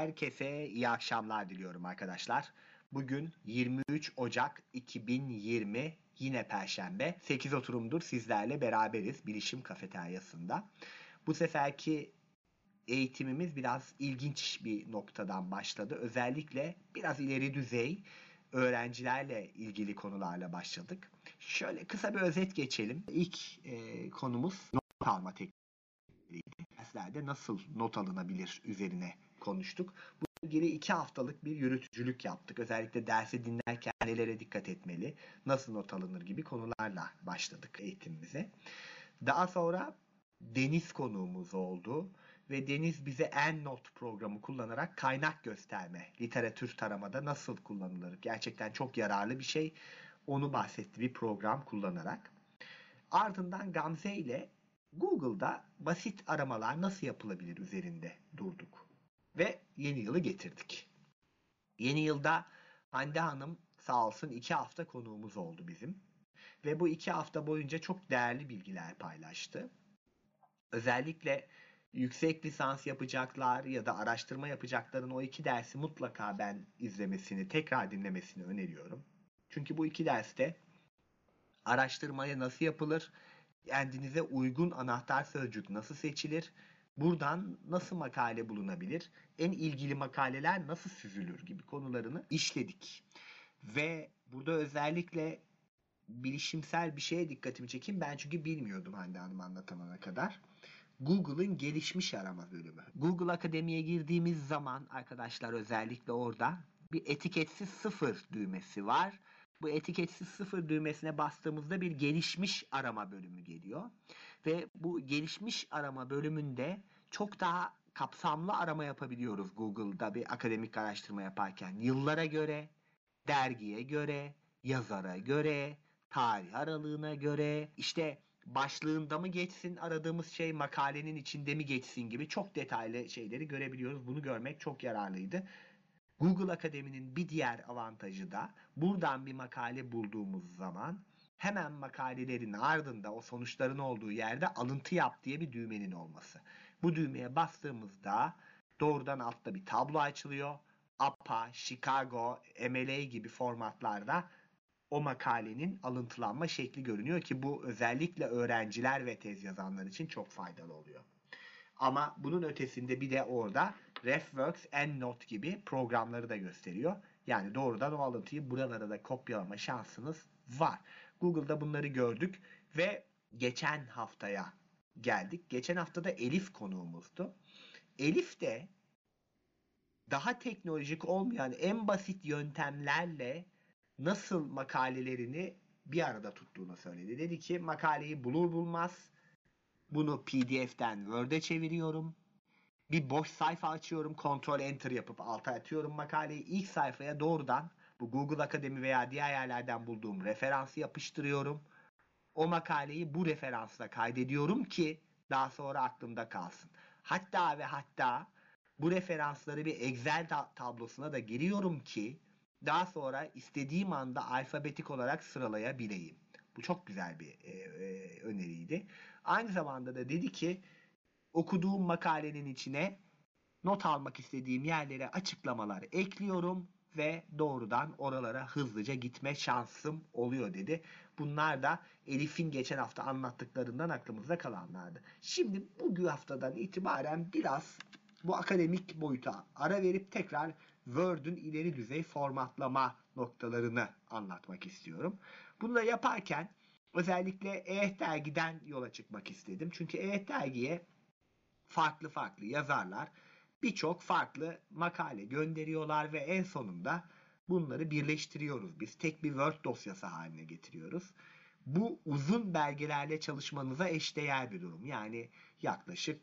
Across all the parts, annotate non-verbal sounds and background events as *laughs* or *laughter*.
Herkese iyi akşamlar diliyorum arkadaşlar. Bugün 23 Ocak 2020 yine Perşembe. 8 oturumdur sizlerle beraberiz Bilişim Kafeteryası'nda. Bu seferki eğitimimiz biraz ilginç bir noktadan başladı. Özellikle biraz ileri düzey öğrencilerle ilgili konularla başladık. Şöyle kısa bir özet geçelim. İlk e, konumuz not alma tekniğiydi. Derslerde nasıl not alınabilir üzerine konuştuk. Bu ilgili iki haftalık bir yürütücülük yaptık. Özellikle dersi dinlerken nelere dikkat etmeli, nasıl not alınır gibi konularla başladık eğitimimize. Daha sonra Deniz konuğumuz oldu ve Deniz bize EndNote programı kullanarak kaynak gösterme, literatür taramada nasıl kullanılır, gerçekten çok yararlı bir şey. Onu bahsetti bir program kullanarak. Ardından Gamze ile Google'da basit aramalar nasıl yapılabilir üzerinde durduk. Ve yeni yılı getirdik. Yeni yılda Hande Hanım sağ olsun iki hafta konuğumuz oldu bizim. Ve bu iki hafta boyunca çok değerli bilgiler paylaştı. Özellikle yüksek lisans yapacaklar ya da araştırma yapacakların o iki dersi mutlaka ben izlemesini, tekrar dinlemesini öneriyorum. Çünkü bu iki derste araştırmaya nasıl yapılır, kendinize uygun anahtar sözcük nasıl seçilir, buradan nasıl makale bulunabilir, en ilgili makaleler nasıl süzülür gibi konularını işledik. Ve burada özellikle bilişimsel bir şeye dikkatimi çekeyim. Ben çünkü bilmiyordum Hande Hanım anlatamana kadar. Google'ın gelişmiş arama bölümü. Google Akademi'ye girdiğimiz zaman arkadaşlar özellikle orada bir etiketsiz sıfır düğmesi var. Bu etiketsiz sıfır düğmesine bastığımızda bir gelişmiş arama bölümü geliyor. Ve bu gelişmiş arama bölümünde çok daha kapsamlı arama yapabiliyoruz Google'da bir akademik araştırma yaparken. Yıllara göre, dergiye göre, yazara göre, tarih aralığına göre, işte başlığında mı geçsin aradığımız şey makalenin içinde mi geçsin gibi çok detaylı şeyleri görebiliyoruz. Bunu görmek çok yararlıydı. Google Akademi'nin bir diğer avantajı da buradan bir makale bulduğumuz zaman hemen makalelerin ardında o sonuçların olduğu yerde alıntı yap diye bir düğmenin olması. Bu düğmeye bastığımızda doğrudan altta bir tablo açılıyor. APA, Chicago, MLA gibi formatlarda o makalenin alıntılanma şekli görünüyor ki bu özellikle öğrenciler ve tez yazanlar için çok faydalı oluyor. Ama bunun ötesinde bir de orada RefWorks, EndNote gibi programları da gösteriyor. Yani doğrudan o alıntıyı buralara da kopyalama şansınız var. Google'da bunları gördük ve geçen haftaya geldik. Geçen hafta da Elif konuğumuzdu. Elif de daha teknolojik olmayan en basit yöntemlerle nasıl makalelerini bir arada tuttuğunu söyledi. Dedi ki makaleyi bulur bulmaz bunu PDF'den Word'e çeviriyorum. Bir boş sayfa açıyorum. Ctrl Enter yapıp alta atıyorum makaleyi. ilk sayfaya doğrudan bu Google Akademi veya diğer yerlerden bulduğum referansı yapıştırıyorum. O makaleyi bu referansla kaydediyorum ki daha sonra aklımda kalsın. Hatta ve hatta bu referansları bir Excel tablosuna da giriyorum ki daha sonra istediğim anda alfabetik olarak sıralayabileyim. Bu çok güzel bir e, e, öneriydi. Aynı zamanda da dedi ki okuduğum makalenin içine not almak istediğim yerlere açıklamalar ekliyorum ve doğrudan oralara hızlıca gitme şansım oluyor dedi. Bunlar da Elif'in geçen hafta anlattıklarından aklımızda kalanlardı. Şimdi bugün haftadan itibaren biraz bu akademik boyuta ara verip tekrar Word'ün ileri düzey formatlama noktalarını anlatmak istiyorum. Bunu da yaparken özellikle EYT dergiden yola çıkmak istedim. Çünkü EYT dergiye farklı farklı yazarlar birçok farklı makale gönderiyorlar ve en sonunda bunları birleştiriyoruz. Biz tek bir Word dosyası haline getiriyoruz. Bu uzun belgelerle çalışmanıza eşdeğer bir durum. Yani yaklaşık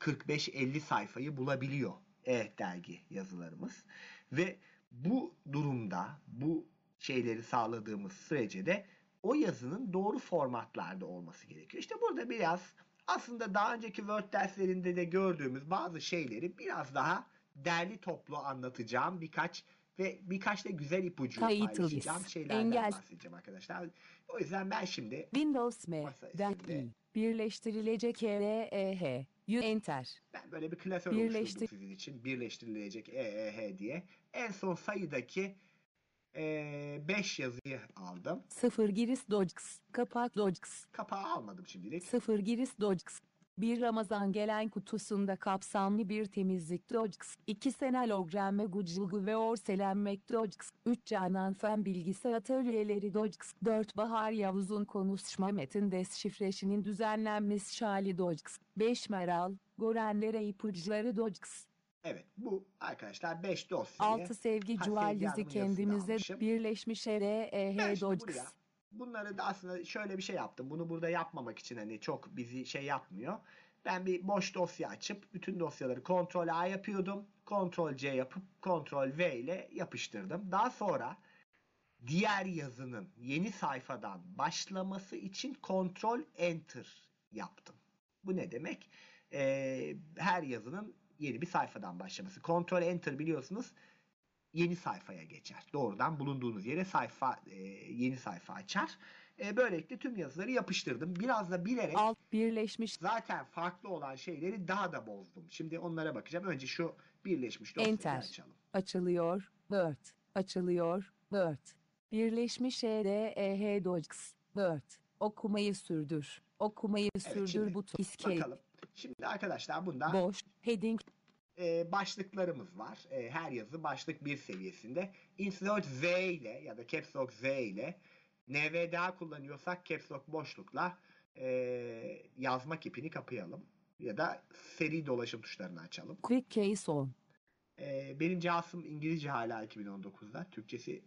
45-50 sayfayı bulabiliyor Evet dergi yazılarımız. Ve bu durumda bu şeyleri sağladığımız sürece de o yazının doğru formatlarda olması gerekiyor. İşte burada biraz aslında daha önceki Word derslerinde de gördüğümüz bazı şeyleri biraz daha derli toplu anlatacağım birkaç ve birkaç da güzel ipucu paylaşacağım şeylerden Engel. bahsedeceğim arkadaşlar. O yüzden ben şimdi Windows M, DEN Birleştirilecek E, E, H, Y enter. Ben böyle bir klasör Birleştir- oluşturdum sizin için. Birleştirilecek EEH diye. En son sayıdaki 5 yazıyı aldım. 0 giriş dojks. Kapak dojks. Kapağı almadım şimdilik. 0 giriş dojks. Bir Ramazan gelen kutusunda kapsamlı bir temizlik dojks. 2 senalogramme gucilgu ve orselenmek dojks. 3 Canan Fen bilgisayar atölyeleri dojks. 4 Bahar Yavuz'un konuşma metin desşifreşinin düzenlenmesi şali dojks. 5 Meral, Gorenlere ipuçları dojks. Evet bu arkadaşlar 5 dosyayı. 6 Sevgi Ha, Cuval Sevgi dizi Hanım'ın yazısını kendimize birleşmiş REH dojks. buraya bunları da aslında şöyle bir şey yaptım. Bunu burada yapmamak için hani çok bizi şey yapmıyor. Ben bir boş dosya açıp bütün dosyaları Ctrl A yapıyordum. Ctrl C yapıp Ctrl V ile yapıştırdım. Daha sonra diğer yazının yeni sayfadan başlaması için Ctrl Enter yaptım. Bu ne demek? Ee, her yazının yeni bir sayfadan başlaması. Ctrl Enter biliyorsunuz yeni sayfaya geçer. Doğrudan bulunduğunuz yere sayfa e, yeni sayfa açar. E, böylelikle tüm yazıları yapıştırdım. Biraz da bilerek Alt birleşmiş zaten farklı olan şeyleri daha da bozdum. Şimdi onlara bakacağım. Önce şu birleşmiş dosyayı Enter. açalım. açılıyor Word açılıyor Word birleşmiş REH dojks Word okumayı sürdür okumayı sürdür buton escape Bakalım. Şimdi arkadaşlar bunda boş heading e, başlıklarımız var. E, her yazı başlık bir seviyesinde. Insert Z ile ya da Caps Lock Z ile NVDA kullanıyorsak Caps Lock boşlukla e, yazma kipini kapayalım. Ya da seri dolaşım tuşlarını açalım. quick case on E, benim cihazım İngilizce hala 2019'da. Türkçesi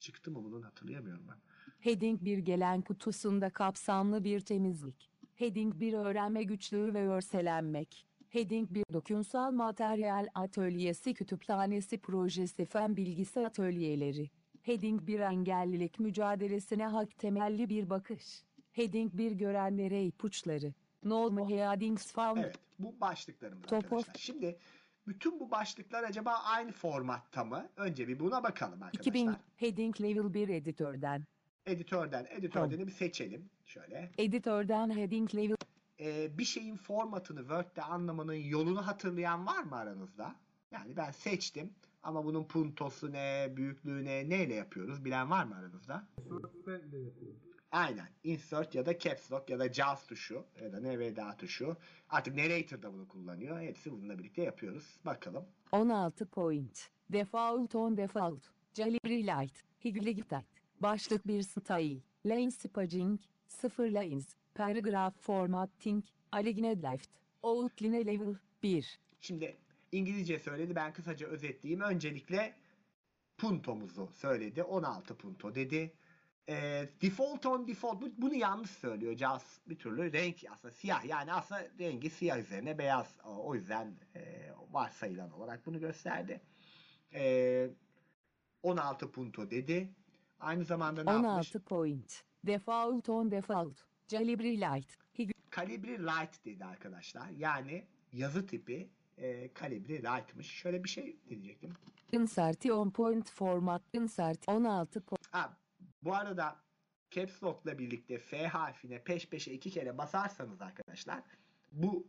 çıktı mı bunun hatırlayamıyorum ben. heading bir gelen kutusunda kapsamlı bir temizlik heading bir öğrenme güçlüğü ve örselenmek Heading bir dokunsal materyal atölyesi kütüphanesi projesi fen bilgisi atölyeleri. Heading bir engellilik mücadelesine hak temelli bir bakış. Heading bir görenlere ipuçları. No more headings found. Evet bu başlıklarımız Top arkadaşlar. Şimdi bütün bu başlıklar acaba aynı formatta mı? Önce bir buna bakalım arkadaşlar. 2000 Heading Level 1 editörden. Editörden, editörden bir seçelim. Şöyle. Editörden Heading Level Ee, bir şeyin formatını Word'de anlamanın yolunu hatırlayan var mı aranızda? Yani ben seçtim ama bunun puntosu ne, büyüklüğü ne, neyle yapıyoruz? Bilen var mı aranızda? Aynen. Insert ya da Caps Lock ya da Jaws tuşu ya da NVDA tuşu. Artık Narrator da bunu kullanıyor. Hepsi bununla birlikte yapıyoruz. Bakalım. 16 point. Default on default. Jalibri Light. Higligtat. Başlık bir style. Lane spacing. 0 lines. Paragraph formatting. Aligned left. Outline level 1. Şimdi İngilizce söyledi. Ben kısaca özetleyeyim. Öncelikle puntomuzu söyledi. 16 punto dedi. Ee, default on default. Bu- Bunu yanlış söylüyor. Jazz bir türlü renk aslında siyah. Yani aslında rengi siyah üzerine beyaz. O- yüzden e, varsayılan olarak bunu gösterdi. Ee, 16 punto dedi. Aynı zamanda ne yapmış? 16 point. Default on default. Jalibri Light. Hig Calibri Light dedi arkadaşlar. Yani yazı tipi e, Calibri Light'mış. Şöyle bir şey diyecektim. Insert on point format. Insert 16 point. Ha, bu arada Caps Lock'la birlikte F harfine peş peşe iki kere basarsanız arkadaşlar bu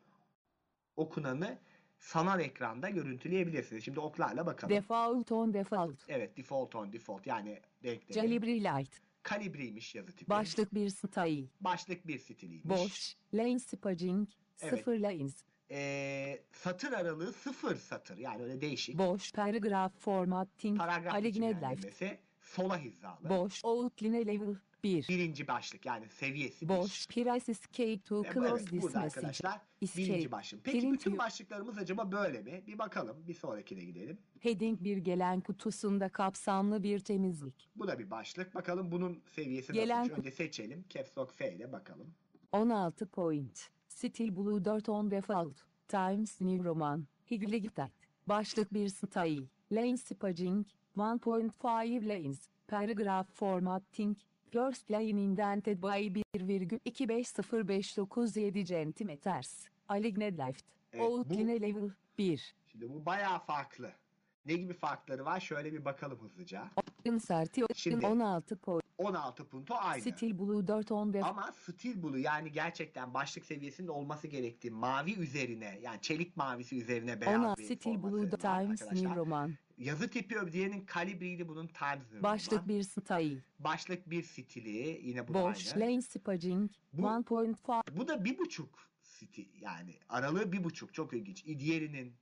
okunanı sanal ekranda görüntüleyebilirsiniz. Şimdi oklarla bakalım. Default on default. evet default on default yani renkleri. Jalibri Light. Kalibriymiş yazı tipi. Başlık bir style. Başlık bir stiliymiş. Boş. Lane spacing. Evet. 0 lines. Ee, satır aralığı sıfır satır. Yani öyle değişik. Boş paragraf formatting. Paragraf Aligned left. sola hizalı. Boş outline level 1. Birinci başlık yani seviyesi Boş bir. price escape to E, close evet, this burada message. arkadaşlar birinci başlık. Peki Print bütün you- başlıklarımız acaba böyle mi? Bir bakalım. Bir sonrakine gidelim. Heading bir gelen kutusunda kapsamlı bir temizlik. Bu da bir başlık. Bakalım bunun seviyesi Gelen nasıl? Önce seçelim. Caps Lock F ile bakalım. 16 point. Steel Blue 4 on default. Times New Roman. Higligtat. Başlık bir style. Lane spacing. 1.5 lanes. Paragraph formatting. First line indented by 1,2505997 centimeters. Aligned left. Evet, bu- Outline level 1. Şimdi bu bayağı farklı. Ne gibi farkları var? Şöyle bir bakalım hızlıca. Insert Şimdi- 16 point. 16 punto aynı. Steel Blue 4 10 ve Ama Steel Blue yani gerçekten başlık seviyesinde olması gerektiği mavi üzerine yani çelik mavisi üzerine beyaz 16 bir Steel Blue Times. New Roman. Yazı tipi diğerinin kalibriydi bunun New Başlık bir style. Başlık bir stili yine bu Boş aynı. Lane Spaging Bu- 1.5 Bu da bir buçuk stil yani aralığı bir buçuk çok ilginç. Diğerinin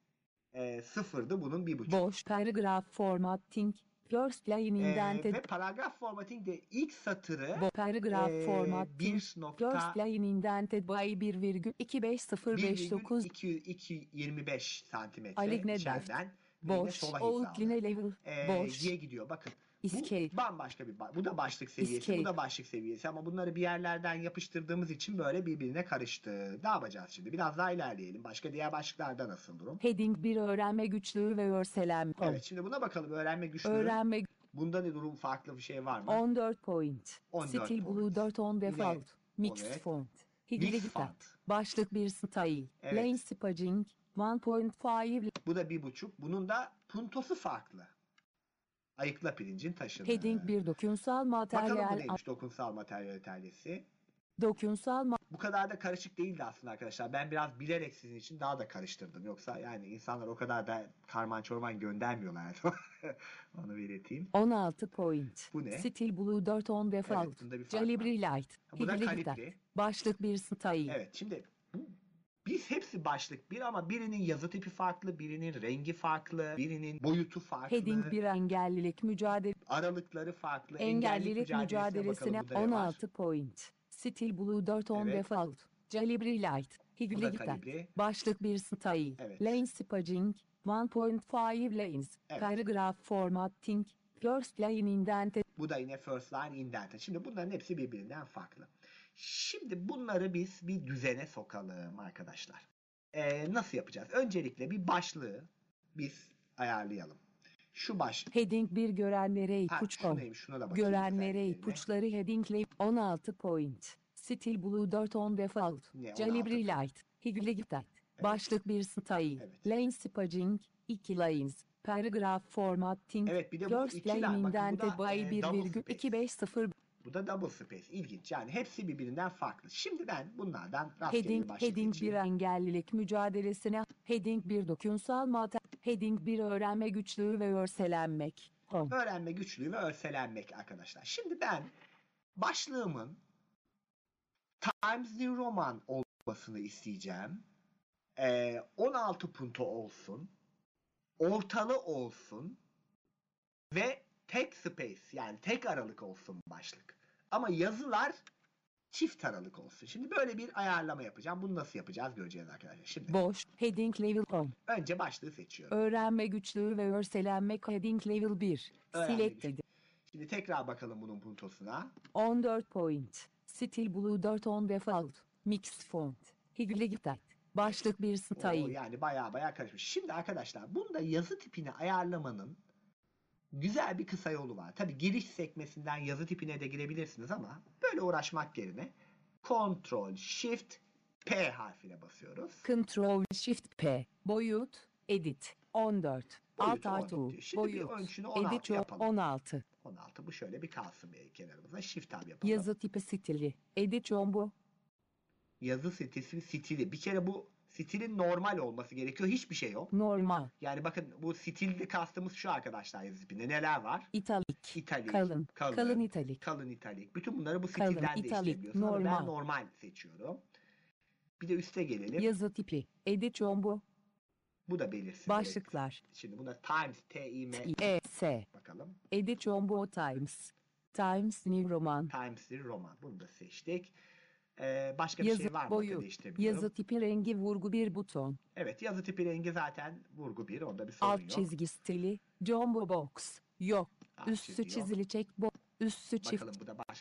e, sıfırdı bunun bir buçuk. Boş Paragraph Formatting First Line E, Indented ve paragraf formatting de ilk satırı Bo Paragraph e, Formatting 1 nokta First Line Indented by 1,25059 1,225 santimetre içeriden yine Boş Outline hizalı. Level Ee, Boş diye gidiyor bakın. Escape Bu bambaşka bir bu da başlık seviyesi, Escape. bu da başlık seviyesi ama bunları bir yerlerden yapıştırdığımız için böyle birbirine karıştı. Ne yapacağız şimdi? Biraz daha ilerleyelim. Başka diğer başlıklarda nasıl durum? Heading 1 öğrenme güçlüğü ve örselenme Evet, şimdi buna bakalım. Öğrenme güçlüğü. Öğrenme Bunda ne durum farklı bir şey var mı? 14 point 14 Steel Blue point. 4 on default Mixed evet. font Higli font. Başlık bir style Evet. Lane Spaging 1.5 Bu da bir buçuk. Bunun da puntosu farklı. Ayıkla pirincin taşını. Heading bir dokunsal Bakalım bu materyal neymiş dokunsal materyal iterlesi. dokunsal ma- Bu kadar da karışık değildi aslında arkadaşlar. Ben biraz bilerek sizin için daha da karıştırdım. Yoksa yani insanlar o kadar da karman çorman göndermiyorlar. Onu belirteyim. 16 point Bu ne? Steel Blue 4 on default Evet, Calibri Light Bu da kalibri. Başlık bir style Evet şimdi biz hepsi başlık bir ama birinin yazı tipi farklı, birinin rengi farklı, birinin boyutu farklı, Heading bir engellilik mücadele aralıkları farklı, engellilik mücadelesine mücadelesine bakalım burada ne var? 16 point Steel Blue 4 on Evet. default Calibri Light Higli Gitar. Başlık bir style. Evet. Lane Spaging 1.5 lanes. Evet. Paragraph formatting. First line indented. Bu da yine first line indented. Şimdi bunların hepsi birbirinden farklı. Şimdi bunları biz bir düzene sokalım arkadaşlar. Ee, nasıl yapacağız? Öncelikle bir başlığı biz ayarlayalım. Şu baş... Heading 1 görenlere ipuç? Şuna da bakayım. Görenlere ipuçları headingle 16 point. Steel Blue 4 on default. Ne, 16? Calibri Light. Higli Gitar. Başlık bir style. Evet. Lane Spaging 2 lanes. Paragraph formatting. Evet bir de bu First iki line. Bakın bu da e, by double space. 1,250 Bu da double space. İlginç. Yani hepsi birbirinden farklı. Şimdi ben bunlardan rastgele Heading, bir başlık heading bir engellilik mücadelesine, heading bir dokunsal mater, heading bir öğrenme güçlüğü ve örselenmek. Home. Öğrenme güçlüğü ve örselenmek arkadaşlar. Şimdi ben başlığımın Times New Roman olmasını isteyeceğim. Ee, 16 punto olsun. Ortalı olsun. Ve tek space yani tek aralık olsun başlık. Ama yazılar çift aralık olsun. Şimdi böyle bir ayarlama yapacağım. Bunu nasıl yapacağız göreceğiz arkadaşlar. Şimdi Boş, heading level home. önce başlığı seçiyorum. Öğrenme güçlüğü ve örselenmek heading level 1. Öğrenme Selected. Şimdi tekrar bakalım bunun puntosuna. 14 point. Steel Blue 4 on default. Mixed font. Higli Gitar. Başlık bir Oo, style. yani baya baya karışmış. Şimdi arkadaşlar bunda yazı tipini ayarlamanın güzel bir kısa yolu var. Tabi giriş sekmesinden yazı tipine de girebilirsiniz ama böyle uğraşmak yerine Ctrl Shift P harfine basıyoruz. Ctrl Shift P. Boyut. Edit. 14. Alt Boyutu 10 artı U. Boyut. ölçünü 16 Edit yapalım. 16. 16 bu şöyle bir kalsın bir kenarımıza. Shift tab yapalım. Yazı, Yazı tipi stili. Edit combo. stili, stili. Bir kere bu stilin normal olması gerekiyor. Hiçbir şey yok. Normal. Yani bakın bu stilde kastımız şu arkadaşlar yazı tipinde. Neler var? İtalik. İtalik, Kalın. kalın, Kalın italik. kalın italik. Bütün bunları bu Kalın, stilden de italik, işleyebiliyorsun. Ama normal. Ben normal seçiyorum. Bir de üste gelelim. Yazı tipi. Edit combo. Bu da belirsiz. Başlıklar. Evet. Şimdi buna Times, T-I-M E, S. bakalım. Edit combo times. Times New Roman. Times'dir roman. Bunu da seçtik. Ee, başka bir Yazı şey var mı? boyu. Değiştirebiliyorum. Yazı tipi rengi vurgu bir buton. Evet yazı tipi rengi zaten vurgu bir. Onda bir sorun Alt yok. çizgi stili. Jumbo box. Yok. Alt Üstü çizgi check box. Üstü çift.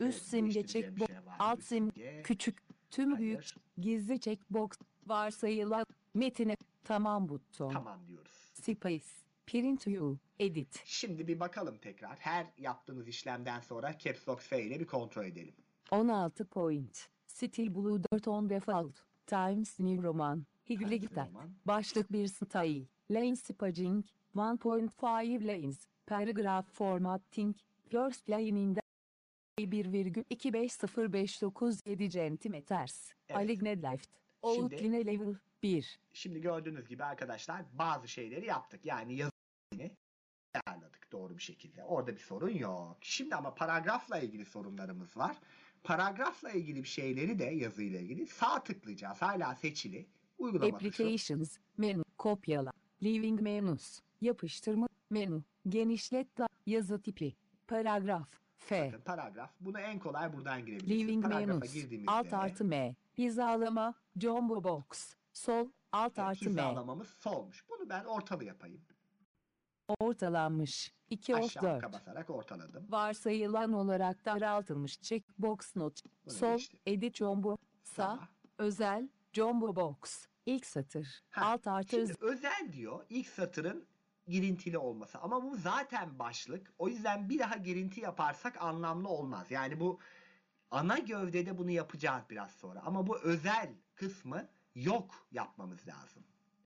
Üst simge bir box. şey? Alt simge. küçük. Tüm Hayır. büyük. Gizli checkbox. Varsayılan. Metine. Tamam buton. Tamam diyoruz. Space. Print you. Edit. Şimdi bir bakalım tekrar. Her yaptığınız işlemden sonra Caps Lock F ile bir kontrol edelim. 16 point. Steel Blue 4 on default. Times New Roman. Higli Times New Gitar. Roman. Başlık bir style. Lane Spaging. 1.5 lanes. Paragraph formatting. First line in the 1,25059 centimeters. Evet. Aligne left. Outline level 1. Şimdi gördüğünüz gibi arkadaşlar bazı şeyleri yaptık. Yani yazını ayarladık doğru bir şekilde. Orada bir sorun yok. Şimdi ama paragrafla ilgili sorunlarımız var. Paragrafla ilgili bir şeyleri de yazıyla ilgili sağ tıklayacağız. Hala seçili. Uygulama tuşu. Applications. Menü. Kopyala. Living menus. Yapıştırma. Menü. Genişlet. Yazı tipi. Paragraf. F. Bakın paragraf. Bunu en kolay buradan girebilirsiniz. Living Paragrafa menus. Alt artı M. Hizalama. Jumbo box. Sol. Alt evet, artı M. hizalamamız solmuş. Bunu ben ortalı yapayım. Ortalanmış. 2 of Aşağı 4. basarak ortaladım. Varsayılan olarak daraltılmış checkbox not. Bunu Sol. geçtim. Edit jumbo. Sağ. Sağ. Özel. Jumbo box. İlk satır. Ha, Alt artı Şimdi özel diyor ilk satırın girintili olması ama bu zaten başlık. O yüzden bir daha girinti yaparsak anlamlı olmaz. Yani bu ana gövdede bunu yapacağız biraz sonra. Ama bu özel kısmı yok yapmamız lazım.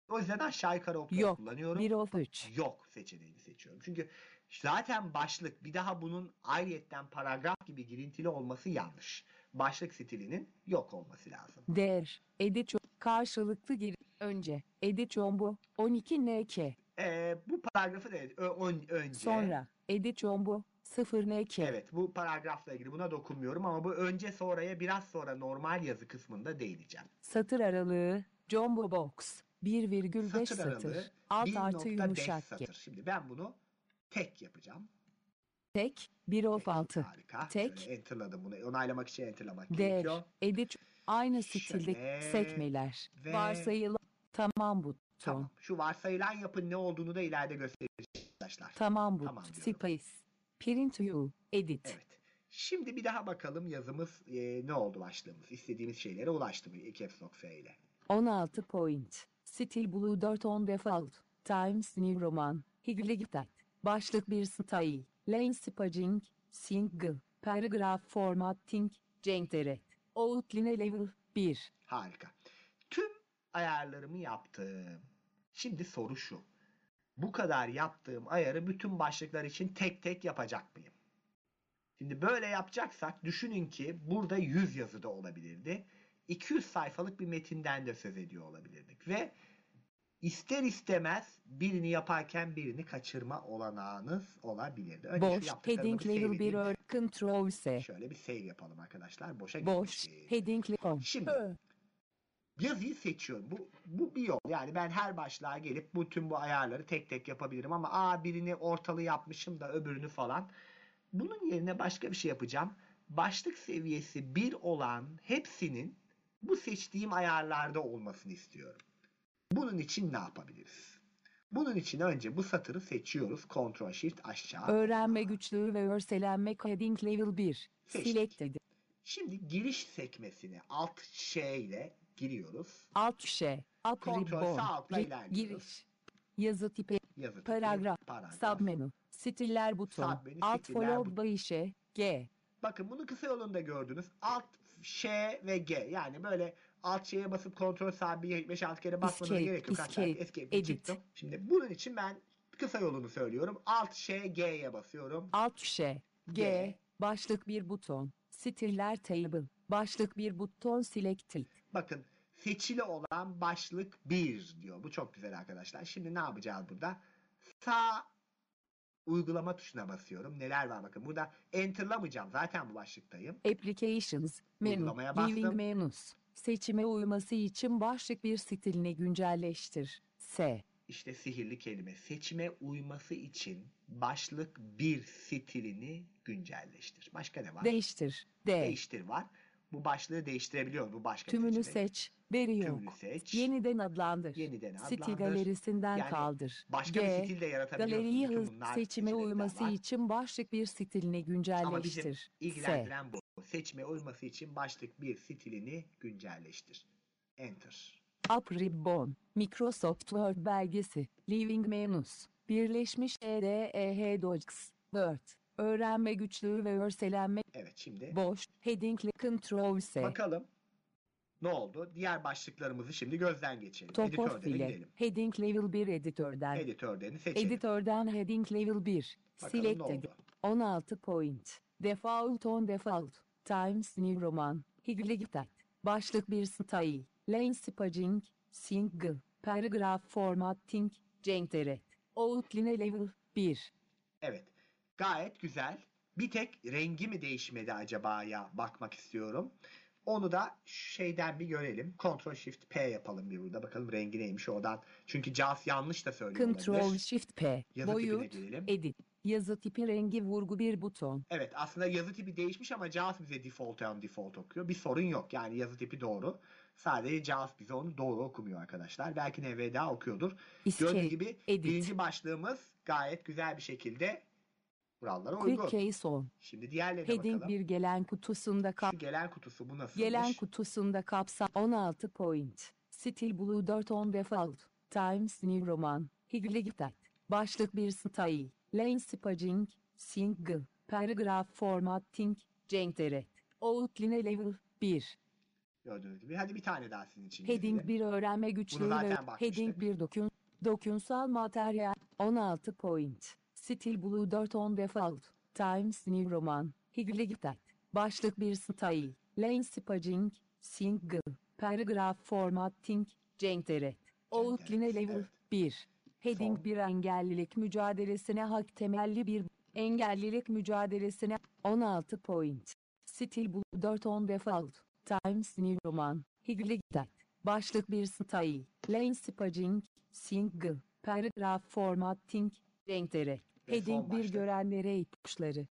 O yüzden aşağı yukarı okları Yok. kullanıyorum. 1 of 3. Yok seçeneğini seçiyorum. Çünkü zaten başlık bir daha bunun ayrıyetten paragraf gibi girintili olması yanlış. Başlık stilinin yok olması lazım. Değer. Edit karşılıklı gir. Önce. Edit jumbo. 12 NK. Ee, bu paragrafı da ö- ön- önce. Sonra. Edit jumbo. 0 NK. Evet bu paragrafla ilgili buna dokunmuyorum ama bu önce sonraya biraz sonra normal yazı kısmında değineceğim. Satır aralığı. Jumbo box. 1,5 Satır satır. Alt 1.5 artı yumuşak satır. Şimdi ben bunu tek yapacağım. Tek. 1 of Tek. 6. Harika. Tek. Şöyle enterladım bunu. Onaylamak için enterlamak Değer. gerekiyor. Edit. Aynı stilde Şöyle sekmeler. ve- Varsayılan. Tamam buton. Tamam. Şu varsayılan yapın ne olduğunu da ileride göstereceğim arkadaşlar. Tamam bu. Tamam diyorum. Space. Print you. Edit. Evet. Şimdi bir daha bakalım yazımız e, ne oldu başlığımız. İstediğimiz şeylere ulaştı mı Caps Lock ile. 16 point. Stil Blue 4 on default. Times New Roman. Higligtat. Başlık bir style. Lane spacing. Single. Paragraph formatting. Cenkderet. Outline level 1. Harika. Tüm ayarlarımı yaptım. Şimdi soru şu. Bu kadar yaptığım ayarı bütün başlıklar için tek tek yapacak mıyım? Şimdi böyle yapacaksak düşünün ki burada 100 yazı da olabilirdi. 200 sayfalık bir metinden de söz ediyor olabilirdik. Ve ister istemez birini yaparken birini kaçırma olanağınız olabilirdi. Önce Boş. Heading level save 1 edeyim. ör. Control S. Şöyle bir save yapalım arkadaşlar. Boşa Boş. Heading level. Şimdi yazıyı seçiyorum. Bu, bu bir yol. Yani ben her başlığa gelip bu tüm bu ayarları tek tek yapabilirim ama aa birini ortalı yapmışım da öbürünü falan. Bunun yerine başka bir şey yapacağım. Başlık seviyesi 1 olan hepsinin bu seçtiğim ayarlarda olmasını istiyorum. Bunun için ne yapabiliriz? Bunun için önce bu satırı seçiyoruz. Ctrl Shift aşağı. Öğrenme güçlüğü ve örselenmek heading level 1. Seçtik. Selected. Şimdi giriş sekmesine alt şey ile giriyoruz. Alt şey. Kontrol ribbon. sağ altla ilerliyoruz. Giriş. Yazı tipi. Yazı tipi, Paragraf. paragraf. Submenu. Stiller buton. Submenü, Alt buton. by işe. G. Bakın bunu kısa yolunda gördünüz. Alt Ş ve G. Yani böyle alt şeye basıp kontrol sabiye 5-6 kere basmanıza Escape, gerek yok. Hatta escape, escape edit. çıktım. Şimdi bunun için ben kısa yolunu söylüyorum. Alt Ş G'ye basıyorum. Alt şey. G. G. Başlık bir buton. Stiller table. Başlık bir buton selected. Bakın seçili olan başlık 1 diyor. Bu çok güzel arkadaşlar. Şimdi ne yapacağız burada? Sağ uygulama tuşuna basıyorum. Neler var bakın. Burada enterlamayacağım. Zaten bu başlıktayım. Applications. Menü. Uygulamaya bastım. Living menus. Seçime uyması için başlık bir stilini güncelleştir. S. İşte sihirli kelime. Seçime uyması için başlık bir stilini güncelleştir. Başka ne var? Değiştir. D. Değiştir var. Bu başlığı değiştirebiliyor. Bu başka bir Tümünü seçenek. seç. Veri yok. Tümünü seç. Yeniden adlandır. Yeniden Stil adlandır. galerisinden Yani kaldır. Başka G. bir stil de yaratabiliyorsunuz. Galeriyi hız seçime uyması var. için başlık bir stilini Ama bizim güncelleştir. S. ilgilendiren bu. Seçime uyması için başlık bir stilini güncelleştir. Enter. Up Ribbon, Microsoft Word belgesi, Living Menus, Birleşmiş EDEH Docs, Word, Öğrenme güçlüğü ve örselenme, Evet şimdi boş, headingle Ctrl S, bakalım ne oldu? Diğer başlıklarımızı şimdi gözden geçirelim. Top Editörde of de File, gidelim. Heading Level 1 editörden, Editörlerini seçelim. editörden Heading Level 1, Bakalım ne Selected, oldu? 16 point, Default on default. Times New Roman. Higligtat. Başlık bir style. Lane spacing. Single. Paragraph formatting. Centeret. Outline level 1. Evet. Gayet güzel. Bir tek rengi mi değişmedi acaba ya bakmak istiyorum. Onu da şeyden bir görelim. Ctrl Shift P yapalım bir burada. Bakalım rengi neymiş oradan. Çünkü Jaws yanlış da söylüyor Ctrl. Shift P. Yazı Boyut. Edit. Yazı tipi rengi vurgu bir buton. Evet aslında yazı tipi değişmiş ama JAWS bize default on default okuyor. Bir sorun yok. Yani yazı tipi doğru. Sadece JAWS bize onu doğru okumuyor arkadaşlar. Belki NVDA okuyordur. Gördüğünüz İskelet. gibi Edit. birinci başlığımız gayet güzel bir şekilde kurallara Quick uygun. case on. Şimdi diğerlerine Heading bakalım. bir gelen kutusunda kap Şu gelen kutusu bu nasılmış? Gelen kutusunda kapsam 16 point. Steel Blue 4 on default. Times New Roman. Higligtat. Başlık bir style. Lane spacing. Single. Paragraph formatting. Centeret. Outline level 1. Gördüğünüz gibi. Hadi bir tane daha sizin için. Heading bir öğrenme güçlüğü heading bir dokün dokunsal materyal 16 point. Steel Blue 4 on default. Times New Roman. Higligtat. Başlık bir style. Lane spacing. Single. Paragraph formatting. Centeret. Outline level evet. 1. Heading Form. bir engellilik mücadelesine hak temelli bir engellilik mücadelesine 16 point. Steel Blue 4 on default. Times New Roman. Higligtat. Başlık bir style. Lane spacing. Single. Paragraph formatting. Centeret. Heading bir başlık. görenlere ipuçları.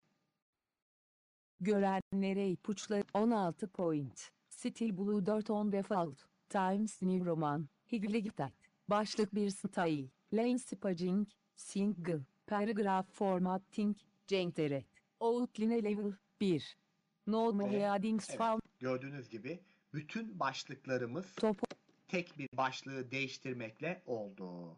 Görenlere ipuçları 16 point. Steel Blue 4 on default. Times New Roman. Higligtat. Başlık bir style. Lane spacing. Single. Paragraph formatting. Centeret. Outline level 1. Normal Ve- headings Evet. found. Gördüğünüz gibi bütün başlıklarımız Top tek bir başlığı değiştirmekle oldu.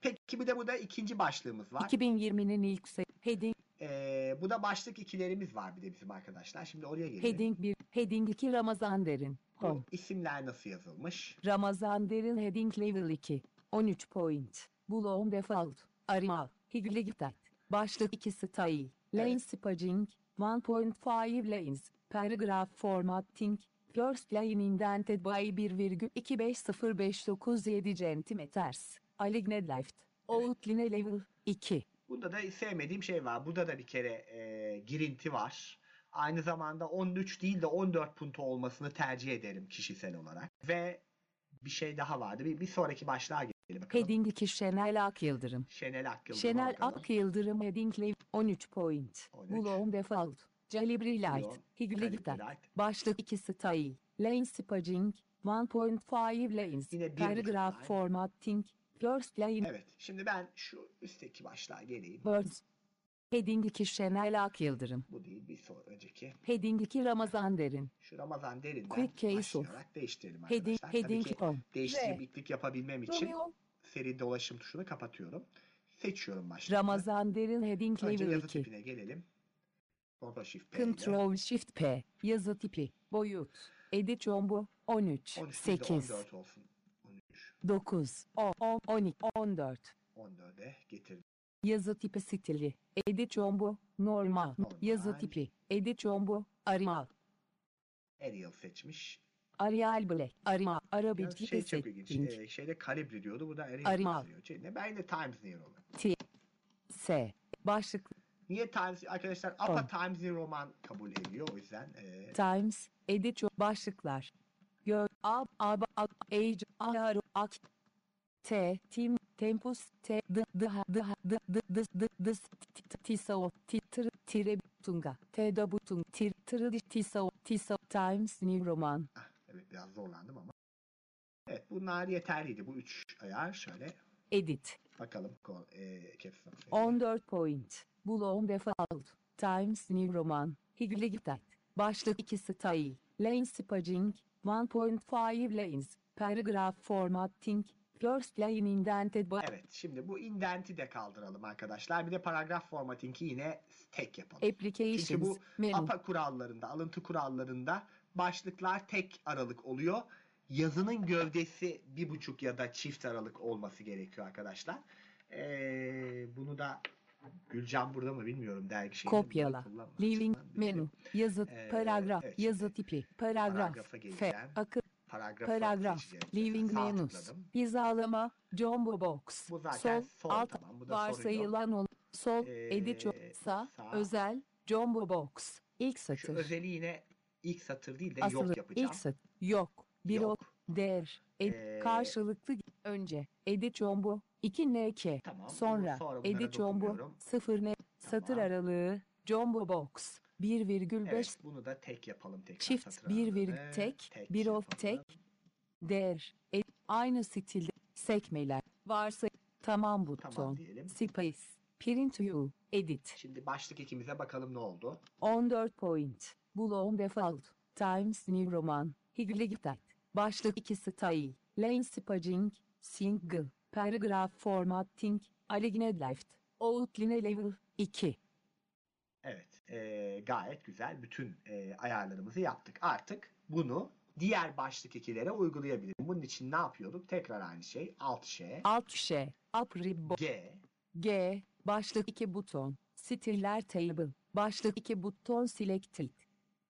Peki bir de burada ikinci başlığımız var. 2020'nin ilk sayı. Heading, Ee, bu da başlık ikilerimiz var bir de bizim arkadaşlar. Şimdi oraya gelelim. heading 1, heading 2 Ramazan Derin. Bu isimler nasıl yazılmış? Ramazan Derin Heading Level 2. 13 point. Bloom Default. Arial. Higligtat. Başlık 2 Style. Lane. Spacing. 1.5 Lanes. Paragraph Formatting. First Line Indented by 1,2505997 centimeters. Aligned Left. Outline Level 2. Bunda da sevmediğim şey var. Burada da bir kere e, girinti var. Aynı zamanda 13 değil de 14 punto olmasını tercih ederim kişisel olarak. Ve bir şey daha vardı. Bir, bir sonraki başlığa gelelim bakalım. Heading 2 Şenel Ak Yıldırım. Şenel Akyıldırım. Şenel bakalım. Ak Yıldırım Heading Level 13 point. 13. Bloom Default. Calibri Light. Light. Başlık 2 Style. Lane Spacing. 1.5 Lanes. Yine bir Paragraph. Formatting. First Line. Evet. Şimdi ben şu üstteki başlığa geleyim. Words. Heading 2 Şenel Ak Yıldırım. Bu değil bir son önceki. Heading 2 Ramazan Derin. Şu Ramazan derinden Quick case başlayarak değiştirelim Heading, arkadaşlar. Tabii heading ki 10. değiştiriklik yapabilmem için seri dolaşım tuşunu kapatıyorum. Seçiyorum başlığı. Ramazan Derin Heading Önce Level yazı 2. tipine gelelim. Ctrl Shift P. Control Shift P. Yazı tipi. Boyut. Edit Jumbo. 13. 13 değil de 8. 14 olsun. 13. 9. 10. 12. 14. 14'e getirdim. Yazı tipi stili. Edit Jumbo. Normal. Normal. Yazı tipi. Edit Jumbo. Arial. Arial seçmiş. Arial Black. Arial. Arabic Ya tipi şey çok ilginç. Ee, şeyde Calibri diyordu. Bu da Arial Arial. yazıyor. Şey, ne? Ben de Times New Roman. T. S. Başlık. Niye Times? Arkadaşlar. APA Times New Roman kabul ediyor. O yüzden e, Times. Edit Jumbo. Başlıklar. Gör. Ab. Ab. Ab. Age. Ahar. Ak. T. Tim. Tempus. T. D. D. H. D. H. D. D. D. D. D. T. Tisao. T. Tır. Tire. Tunga. T. W. Tung. Tir. Tır. Tisao. Tisao. Times New Roman. ah, evet biraz zorlandım ama. Evet bunlar yeterliydi. Bu üç ayar şöyle Edit. bakalım. Ko- E, lock. 14 point. Bloom Default. Times New Roman. Higligtat. Başlık 2 Style. Lane Spacing. 1.5 Lanes. Paragraph Formatting. First Line Indented by Evet şimdi bu indenti de kaldıralım arkadaşlar. Bir de paragraf formattingi yine tek yapalım. Çünkü Applications. bu Menu. APA kurallarında, alıntı kurallarında başlıklar tek aralık oluyor. Yazının gövdesi bir buçuk ya da çift aralık olması gerekiyor arkadaşlar. Ee, bunu da Gülcan burada mı bilmiyorum dergi şeyini. Kopyala. bir şey. menü. Yazı Ee, paragraf. evet, yazı tipi. Paragraf. F. geleceğim. Paragraf. Living Sağ menus. Hizalama. Jumbo box. Bu zaten sol. sol, alt. tamam. Bu da. Varsayılan ol. Sol. Ee, edit. Sağ. sağ. Özel. Jumbo box. İlk Şu satır. özeli yine ilk satır değil de Asılı. yok yapacağım. İlk satır. Yok. Bir o. Yok. Der. Ed, Ee, karşılıklı. Önce. Edit jumbo. 2 NK. Tamam, Sonra. sonra edit jumbo. dokunmuyorum. 0 N. Satır Tamam. aralığı. Jumbo box. 1,5 Evet, bunu da tek yapalım tekrar. Çift satır bir aralığı. virgül tek, bir of yapalım. tek, der, e, aynı stilde, sekmeler, varsa, tamam buton, Tamam diyelim. space, print view, edit, Şimdi başlık ikimize bakalım ne oldu. 14 point, bulon default, times new roman, higligtat, başlık 2 style, lane spacing, single, paragraph formatting, aligned left, outline level 2. Evet, eee, gayet güzel. Bütün eee, ayarlarımızı yaptık. Artık bunu diğer başlık ikilere uygulayabilirim. Bunun için ne yapıyorduk? Tekrar aynı şey. Alt şey. Alt şey, up ribbon, G. G, başlık 2 buton, stiller table, başlık 2 buton selected,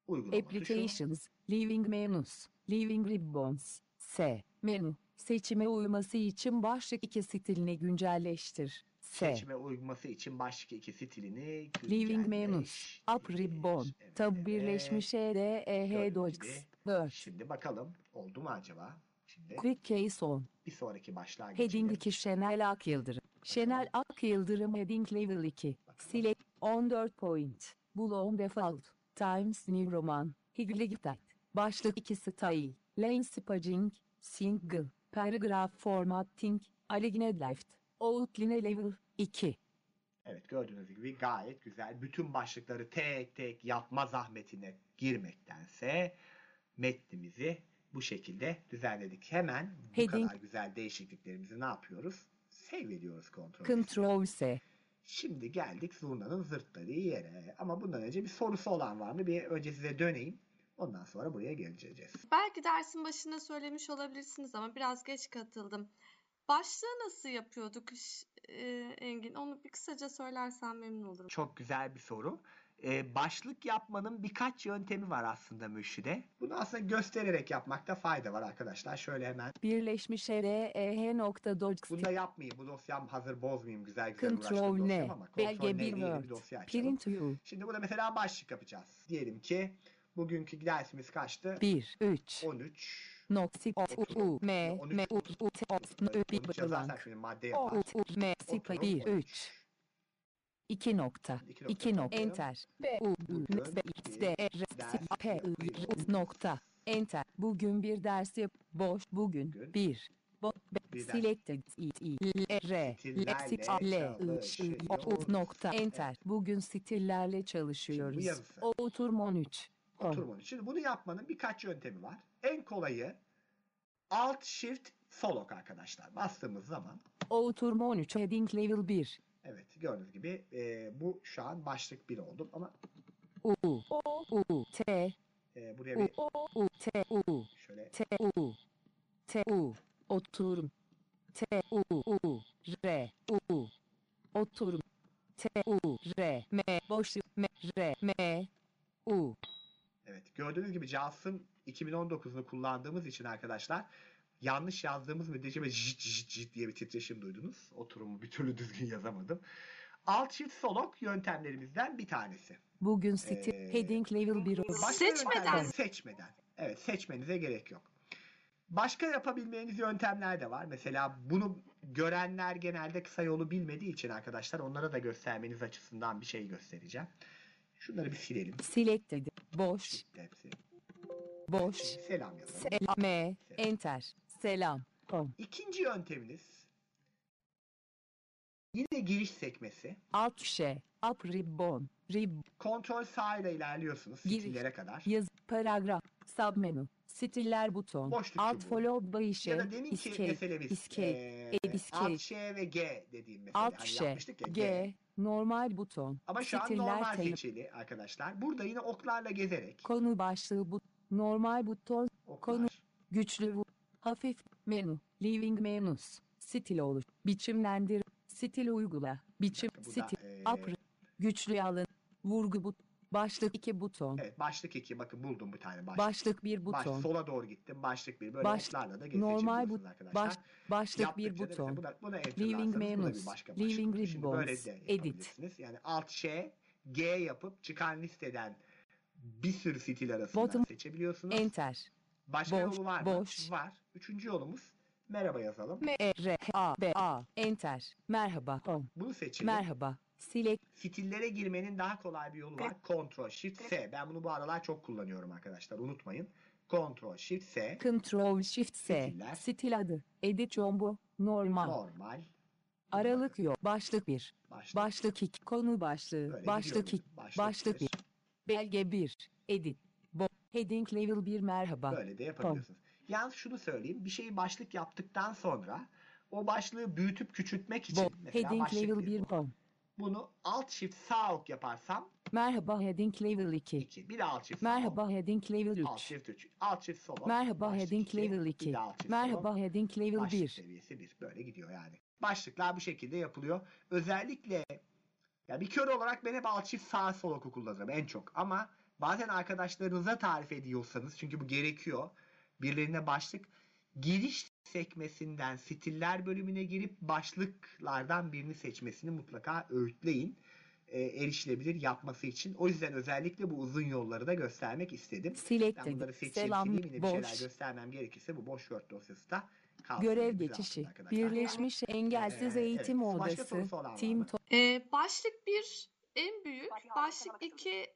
Uygulama tuşu. applications, living menus, living ribbons, S, menü, seçime uyması için başlık 2 stilini güncelleştir, S, Seçme uyguması için başlık iki stilini living menus, up ribbon, Evet, tab evet. birleşmiş E, D, E, H, Gördüğünüz docs, gibi. Word, Şimdi bakalım oldu mu acaba? Şimdi quick case on, bir sonraki başlığa heading geçelim. 2 Şenel Ak Yıldırım, Şenel Ak Yıldırım heading level 2, Select 14 point. Bulon default. Times New Roman. Higligtat. Başlık 2 style. Lane spacing. Single. Paragraph formatting. Aligned left. Outline level 2. Evet gördüğünüz gibi gayet güzel. Bütün başlıkları tek tek yapma zahmetine girmektense metnimizi bu şekilde düzenledik. Hemen bu Heading. kadar güzel değişikliklerimizi ne yapıyoruz? Save ediyoruz kontrol. Control S. Şimdi geldik zurnanın zırtladığı yere. Ama bundan önce bir sorusu olan var mı? Bir önce size döneyim. Ondan sonra buraya geleceğiz. Belki dersin başında söylemiş olabilirsiniz ama biraz geç katıldım. Başlığı nasıl yapıyorduk e, Engin? Onu bir kısaca söylersen memnun olurum. Çok güzel bir soru. Ee, başlık yapmanın birkaç yöntemi var aslında Mürşide. Bunu aslında göstererek yapmakta fayda var arkadaşlar. Şöyle hemen Birleşmiş R, E, H nokta docs. Bunu da yapmayayım. Bu dosyam hazır bozmayayım. Güzel güzel Control uğraştığım dosyam N. ama Belge N bir dosya açalım. Print view. Şimdi burada mesela başlık yapacağız. Diyelim ki bugünkü dersimiz kaçtı? 1, 3. 13. Noksi o u u m 13 m u u t o s n ü bi 13 yazarsak blank. O u u m sipa 1 3 2 nokta. İki nokta 2 nokta. Enter. B u u n b x d e r s p i r nokta. Enter. Bugün bir ders yap boş. Bugün Bugün bir. Bo be, bir ders. selected. İ i l r. L Stillerle s l i i nokta. Enter. Bugün stillerle çalışıyoruz. oturum 13 on. Oturum 13. Şimdi bunu yapmanın birkaç yöntemi var. En kolayı Alt Shift Solok arkadaşlar. Bastığımız zaman oturum 13 heading level 1 evet gördüğünüz gibi e, bu şu an başlık 1 oldu ama u u u t e, buraya u bir u t u şöyle T U T U oturum. T U U R U oturum. T U R M boş M R M U Evet gördüğünüz gibi JAWS'ın 2019'unu kullandığımız için arkadaşlar yanlış yazdığımız müddetçe böyle jit jit jit diye bir titreşim duydunuz. Oturumu bir türlü *laughs* düzgün yazamadım. Alt shift solok yöntemlerimizden bir tanesi. bugün stil Ee, heading level 1 Başka Seçmeden. Seçmeden. Evet seçmenize gerek yok. Başka yapabilmeniz yöntemler de var. Mesela bunu görenler genelde kısa yolu bilmediği için arkadaşlar onlara da göstermeniz açısından bir şey göstereceğim. Şunları bir silelim. selected boş hepsi. boş Selam yazalım. selam M enter selam home İkinci yönteminiz yine giriş sekmesi. alt şey up ribbon rib Kontrol sağ ile ilerliyorsunuz Giriş. stillere kadar. yaz paragraf submenu stiller buton Boşluk alt çubuğu. followed by Ya şey da demin ki escape meselemiz escape eee, escape. alt Ş ve G dediğim mesele. Alt Hani şey, yapmıştık ya, G, normal buton, Ama şu an normal table, seçili arkadaşlar. Burada yine oklarla gezerek konu başlığı bu, normal buton, oklar. konu- güçlü bu, hafif, menü, living menus, stil olur, biçimlendir, Stil uygula. Biçim. Stil. e, Upper. Güçlü alın. Vurgu but. Başlık 2 buton. Evet başlık 2 bakın buldum bir tane başlık. Başlık 1 Baş- buton. sola doğru gittim. Başlık 1. Böyle Baş- oklarla da normal bu- arkadaşlar. baş- başlık 1 Yaptıkça da mesela buton. buna, buna bir menus, böyle ribbons, edit. Yani alt Ş, G yapıp çıkan listeden bir sürü stil arasından Bottom, seçebiliyorsunuz. Enter. Başka boş, yolu var mı? boş. Var. Üçüncü yolumuz merhaba yazalım. M E R A B A. Enter. Merhaba. Bunu seçelim. Merhaba. Select. Stillere girmenin daha kolay bir yolu var. Ctrl Shift S. Ben bunu bu aralar çok kullanıyorum arkadaşlar. Unutmayın. Ctrl Shift S. Ctrl Shift S. Stiller. Stil adı. Edit combo. Normal. Normal. Aralık yok. Başlık 1. Başlık. Başlık 2. Konu başlığı. Böyle başlık 2. gidiyoruz. Başlık 1. bir. Belge 1. Edit. Bo. Heading level 1 merhaba. Böyle de yapabiliyorsunuz. Yalnız şunu söyleyeyim. Bir şeyi başlık yaptıktan sonra o başlığı büyütüp küçültmek için Bo. mesela Heading başlık level bir 1 bu. Bunu Alt Shift sağ ok yaparsam Merhaba heading level 2. 2. Bir de Alt Shift sağ Merhaba ok. heading level Alt 3. Shift 3. Alt Shift sol ok. Merhaba Başlık heading iki, level bir 2. de Alt Shift sol ok. Merhaba heading level Başlık 1. seviyesi 1. Böyle gidiyor yani. Başlıklar bu şekilde yapılıyor. Özellikle ya bir kör olarak ben hep alt çift sağ sol oku kullanırım en çok. Ama bazen arkadaşlarınıza tarif ediyorsanız çünkü bu gerekiyor. Birilerine başlık giriş sekmesinden stiller bölümüne girip başlıklardan birini seçmesini mutlaka öğütleyin. E, erişilebilir yapması için. O yüzden özellikle bu uzun yolları da göstermek istedim. Ben Selected. bunları seçeyim, Selam. sileyim. Yine bir şeyler Boş. göstermem gerekirse bu boş Word dosyası da kalsın. Görev Güzel geçişi. arkadaşlar. Birleşmiş Engelsiz Ee, Eğitim evet. Başka Odası. sorusu olan var Team mı? Ee, başlık 1 en büyük. Başlık 2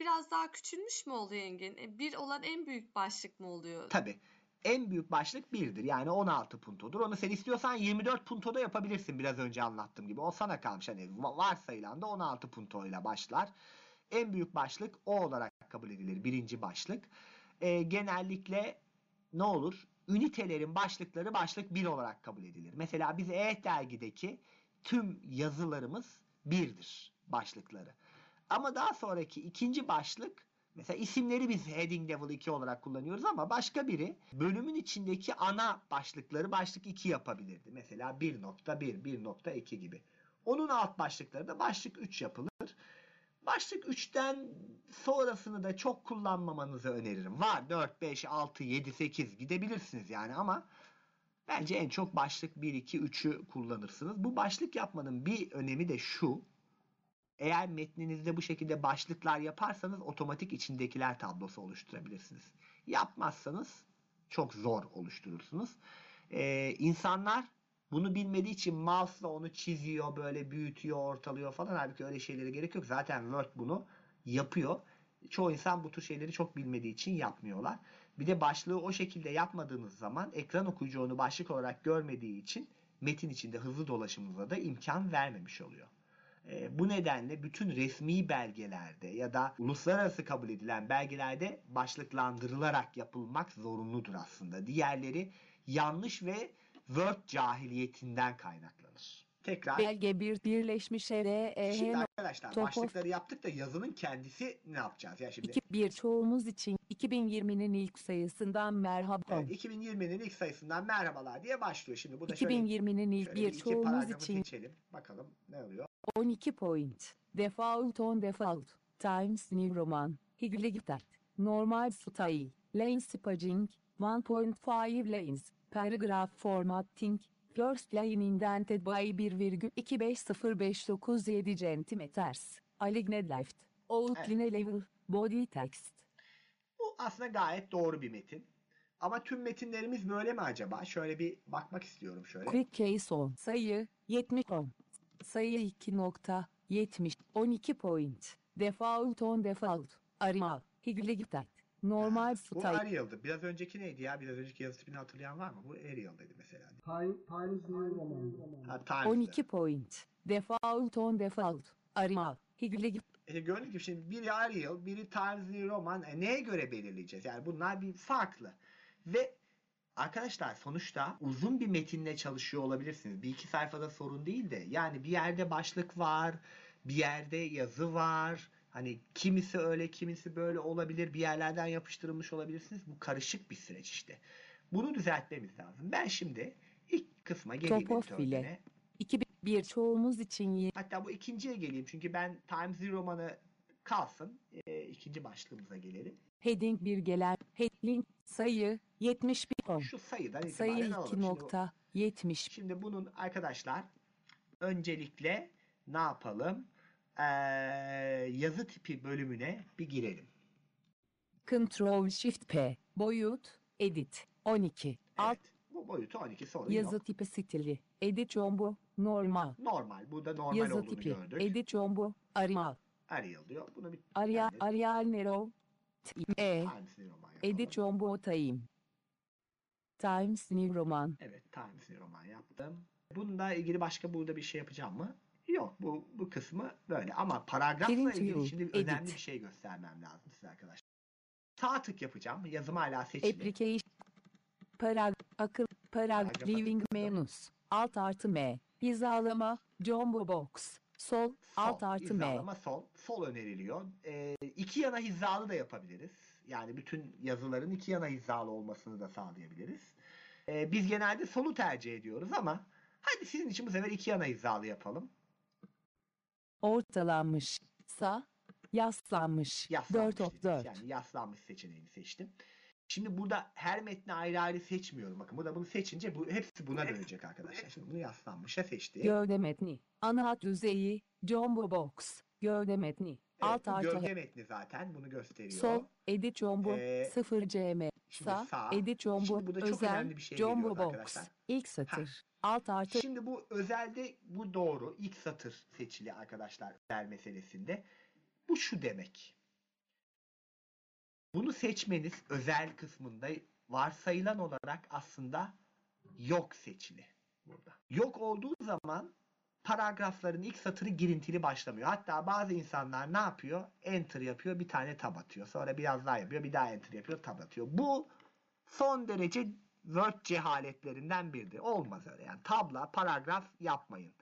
biraz daha küçülmüş mü oluyor Engin? E, Bir olan en büyük başlık mı oluyor? Tabii. En büyük başlık 1'dir. Yani 16 puntodur. Onu sen istiyorsan 24 puntoda yapabilirsin biraz önce anlattığım gibi. O sana kalmış. Hani va- varsayılan da 16 puntoyla başlar. En büyük başlık o olarak kabul edilir. Birinci başlık. Ee, genellikle ne olur? Ünitelerin başlıkları başlık 1 olarak kabul edilir. Mesela biz E-Dergi'deki tüm yazılarımız 1'dir başlıkları. Ama daha sonraki ikinci başlık Mesela isimleri biz heading level 2 olarak kullanıyoruz ama başka biri bölümün içindeki ana başlıkları başlık 2 yapabilirdi. Mesela 1.1, 1.2 gibi. Onun alt başlıkları da başlık 3 yapılır. Başlık 3'ten sonrasını da çok kullanmamanızı öneririm. Var 4, 5, 6, 7, 8 gidebilirsiniz yani ama bence en çok başlık 1, 2, 3'ü kullanırsınız. Bu başlık yapmanın bir önemi de şu. Eğer metninizde bu şekilde başlıklar yaparsanız otomatik içindekiler tablosu oluşturabilirsiniz. Yapmazsanız çok zor oluşturursunuz. Ee, insanlar bunu bilmediği için mouse'la onu çiziyor, böyle büyütüyor, ortalıyor falan. Halbuki öyle şeylere gerek yok. Zaten Word bunu yapıyor. Çoğu insan bu tür şeyleri çok bilmediği için yapmıyorlar. Bir de başlığı o şekilde yapmadığınız zaman ekran okuyucu onu başlık olarak görmediği için metin içinde hızlı dolaşımınıza da imkan vermemiş oluyor. E, bu nedenle bütün resmi belgelerde ya da uluslararası kabul edilen belgelerde başlıklandırılarak yapılmak zorunludur aslında. Diğerleri yanlış ve Word cahiliyetinden kaynaklanır. Tekrar Belge 1 Birleşmiş şimdi EREH arkadaşlar Top başlıkları yaptık da yazının kendisi ne yapacağız? Ya şimdi 2 bir çoğumuz için 2020'nin ilk sayısından merhaba. evet, 2020'nin ilk sayısından merhabalar diye başlıyor. Şimdi bu da şöyle, 2020'nin ilk şöyle bir iki çoğumuz paragrafı için seçelim. Bakalım ne oluyor? 12 point. Default on default. Times New Roman. Higligtat. Normal style. Lane spacing. 1.5 lanes. Paragraph formatting. First line indented by 1,2505997 centimeters. Aligned left. Outline level. Body text. Bu aslında gayet doğru bir metin. Ama tüm metinlerimiz böyle mi acaba? Şöyle bir bakmak istiyorum şöyle. Quick case on. Sayı 70 on. Sayı 2.70 12 point. Default on default. Arima. Higligtat. Normal Bu style. Arial'dı. Biraz önceki neydi ya? Biraz önceki yazı tipini hatırlayan var mı? Bu Arial'daydı mesela. Time, Times New Roman. Ha, Times'dı. 12 point. Default on default. Arima. Higligtat. E, gördüğünüz gibi şimdi biri Arial, biri Times New Roman. E, neye göre belirleyeceğiz? Yani bunlar bir farklı. Ve arkadaşlar sonuçta uzun bir metinle çalışıyor olabilirsiniz. Bir iki sayfada sorun değil de. Yani bir yerde başlık var, bir yerde yazı var. Hani kimisi öyle, kimisi böyle olabilir. Bir yerlerden yapıştırılmış olabilirsiniz. Bu karışık bir süreç işte. Bunu düzeltmemiz lazım. Ben şimdi ilk kısma geleyim Top of editörlüğüne. file. 2000 Birçoğumuz için Hatta bu ikinciye geleyim çünkü ben Times New Roman'ı kalsın. E, ikinci başlığımıza gelelim. heading bir gelen heading sayı 71 on. Şu sayıdan Sayı alalım. 2 Şimdi bu- nokta 70 Şimdi bunun arkadaşlar öncelikle ne yapalım? Ee, yazı tipi bölümüne bir girelim. Ctrl Shift P boyut edit 12 alt Evet. Bu boyutu 12 sorun yazı yok. tipi stili edit jumbo normal Normal. Burada normal yazı olduğunu tipi gördük. edit jumbo Arial Arial diyor. Bunu bir Arial yani Arial Narrow E Times New Roman yapalım. edit jumbo Time Times New Roman Evet Times New Roman yaptım. Bununla ilgili başka burada bir şey yapacağım mı? Yok bu bu kısmı böyle ama paragrafla Print ilgili view, şimdi önemli edit. bir şey göstermem lazım size arkadaşlar. Sağ tık yapacağım. Yazım hala seçili. Application Parag akıl parag Paragrafa tıkladım. menus alt artı M hizalama jumbo box sol, Sol, alt artı M hizalama sol. Sol öneriliyor. Ee, iki yana hizalı da yapabiliriz. Yani bütün yazıların iki yana hizalı olmasını da sağlayabiliriz. Ee, biz genelde solu tercih ediyoruz ama hadi sizin için bu sefer iki yana hizalı yapalım. Ortalanmış sağ yaslanmış 4 Yaslanmış of dediğimiz, 4 Yani yaslanmış seçeneğini seçtim. Şimdi burada her metni ayrı ayrı seçmiyorum. Bakın burada bunu seçince bu hepsi buna dönecek arkadaşlar. Şimdi bunu yaslanmışa seçti. gövde metni ana hat düzeyi jumbo box gövde metni Evet, alt bu artı gövde metni zaten bunu gösteriyor. sol edit jumbo Ee, 0 cm sağ, sağ. edit Şimdi burada çok özel önemli bir şey geliyordu box arkadaşlar. ilk satır alt artı Şimdi bu özelde bu doğru. İlk satır seçili arkadaşlar özel meselesinde. Bu şu demek. Bunu seçmeniz özel kısmında varsayılan olarak aslında yok seçili burada. Yok olduğu zaman paragrafların ilk satırı girintili başlamıyor. Hatta bazı insanlar ne yapıyor? Enter yapıyor, bir tane tab atıyor. Sonra biraz daha yapıyor, bir daha enter yapıyor, tab atıyor. Bu son derece Word cehaletlerinden biridir. Olmaz öyle yani. Tabla, paragraf yapmayın.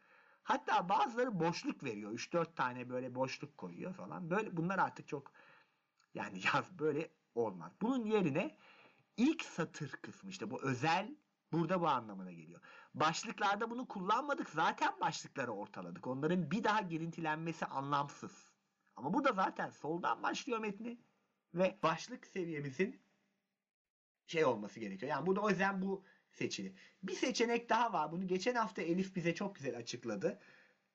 Hatta bazıları boşluk veriyor. 3-4 tane böyle boşluk koyuyor falan. Böyle bunlar artık çok yani yaz böyle olmaz. Bunun yerine ilk satır kısmı işte bu özel burada bu anlamına geliyor. Başlıklarda bunu kullanmadık. Zaten başlıkları ortaladık. Onların bir daha girintilenmesi anlamsız. Ama burada zaten soldan başlıyor metni ve başlık seviyemizin şey olması gerekiyor. Yani burada o yüzden bu seçili. Bir seçenek daha var. Bunu geçen hafta Elif bize çok güzel açıkladı.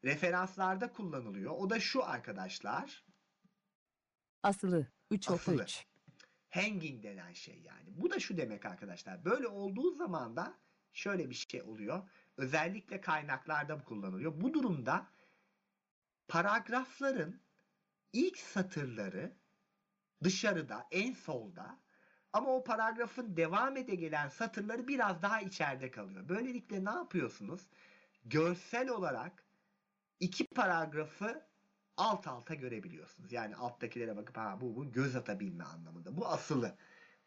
Referanslarda kullanılıyor. O da şu arkadaşlar. asılı 3 of Asılı. 3 Hanging denen şey yani. Bu da şu demek arkadaşlar. Böyle olduğu zaman da şöyle bir şey oluyor. Özellikle kaynaklarda kullanılıyor. Bu durumda paragrafların ilk satırları dışarıda, en solda ama o paragrafın devam ede gelen satırları biraz daha içeride kalıyor. Böylelikle ne yapıyorsunuz? Görsel olarak iki paragrafı alt alta görebiliyorsunuz. Yani alttakilere bakıp ha bu, bu göz atabilme anlamında. Bu asılı.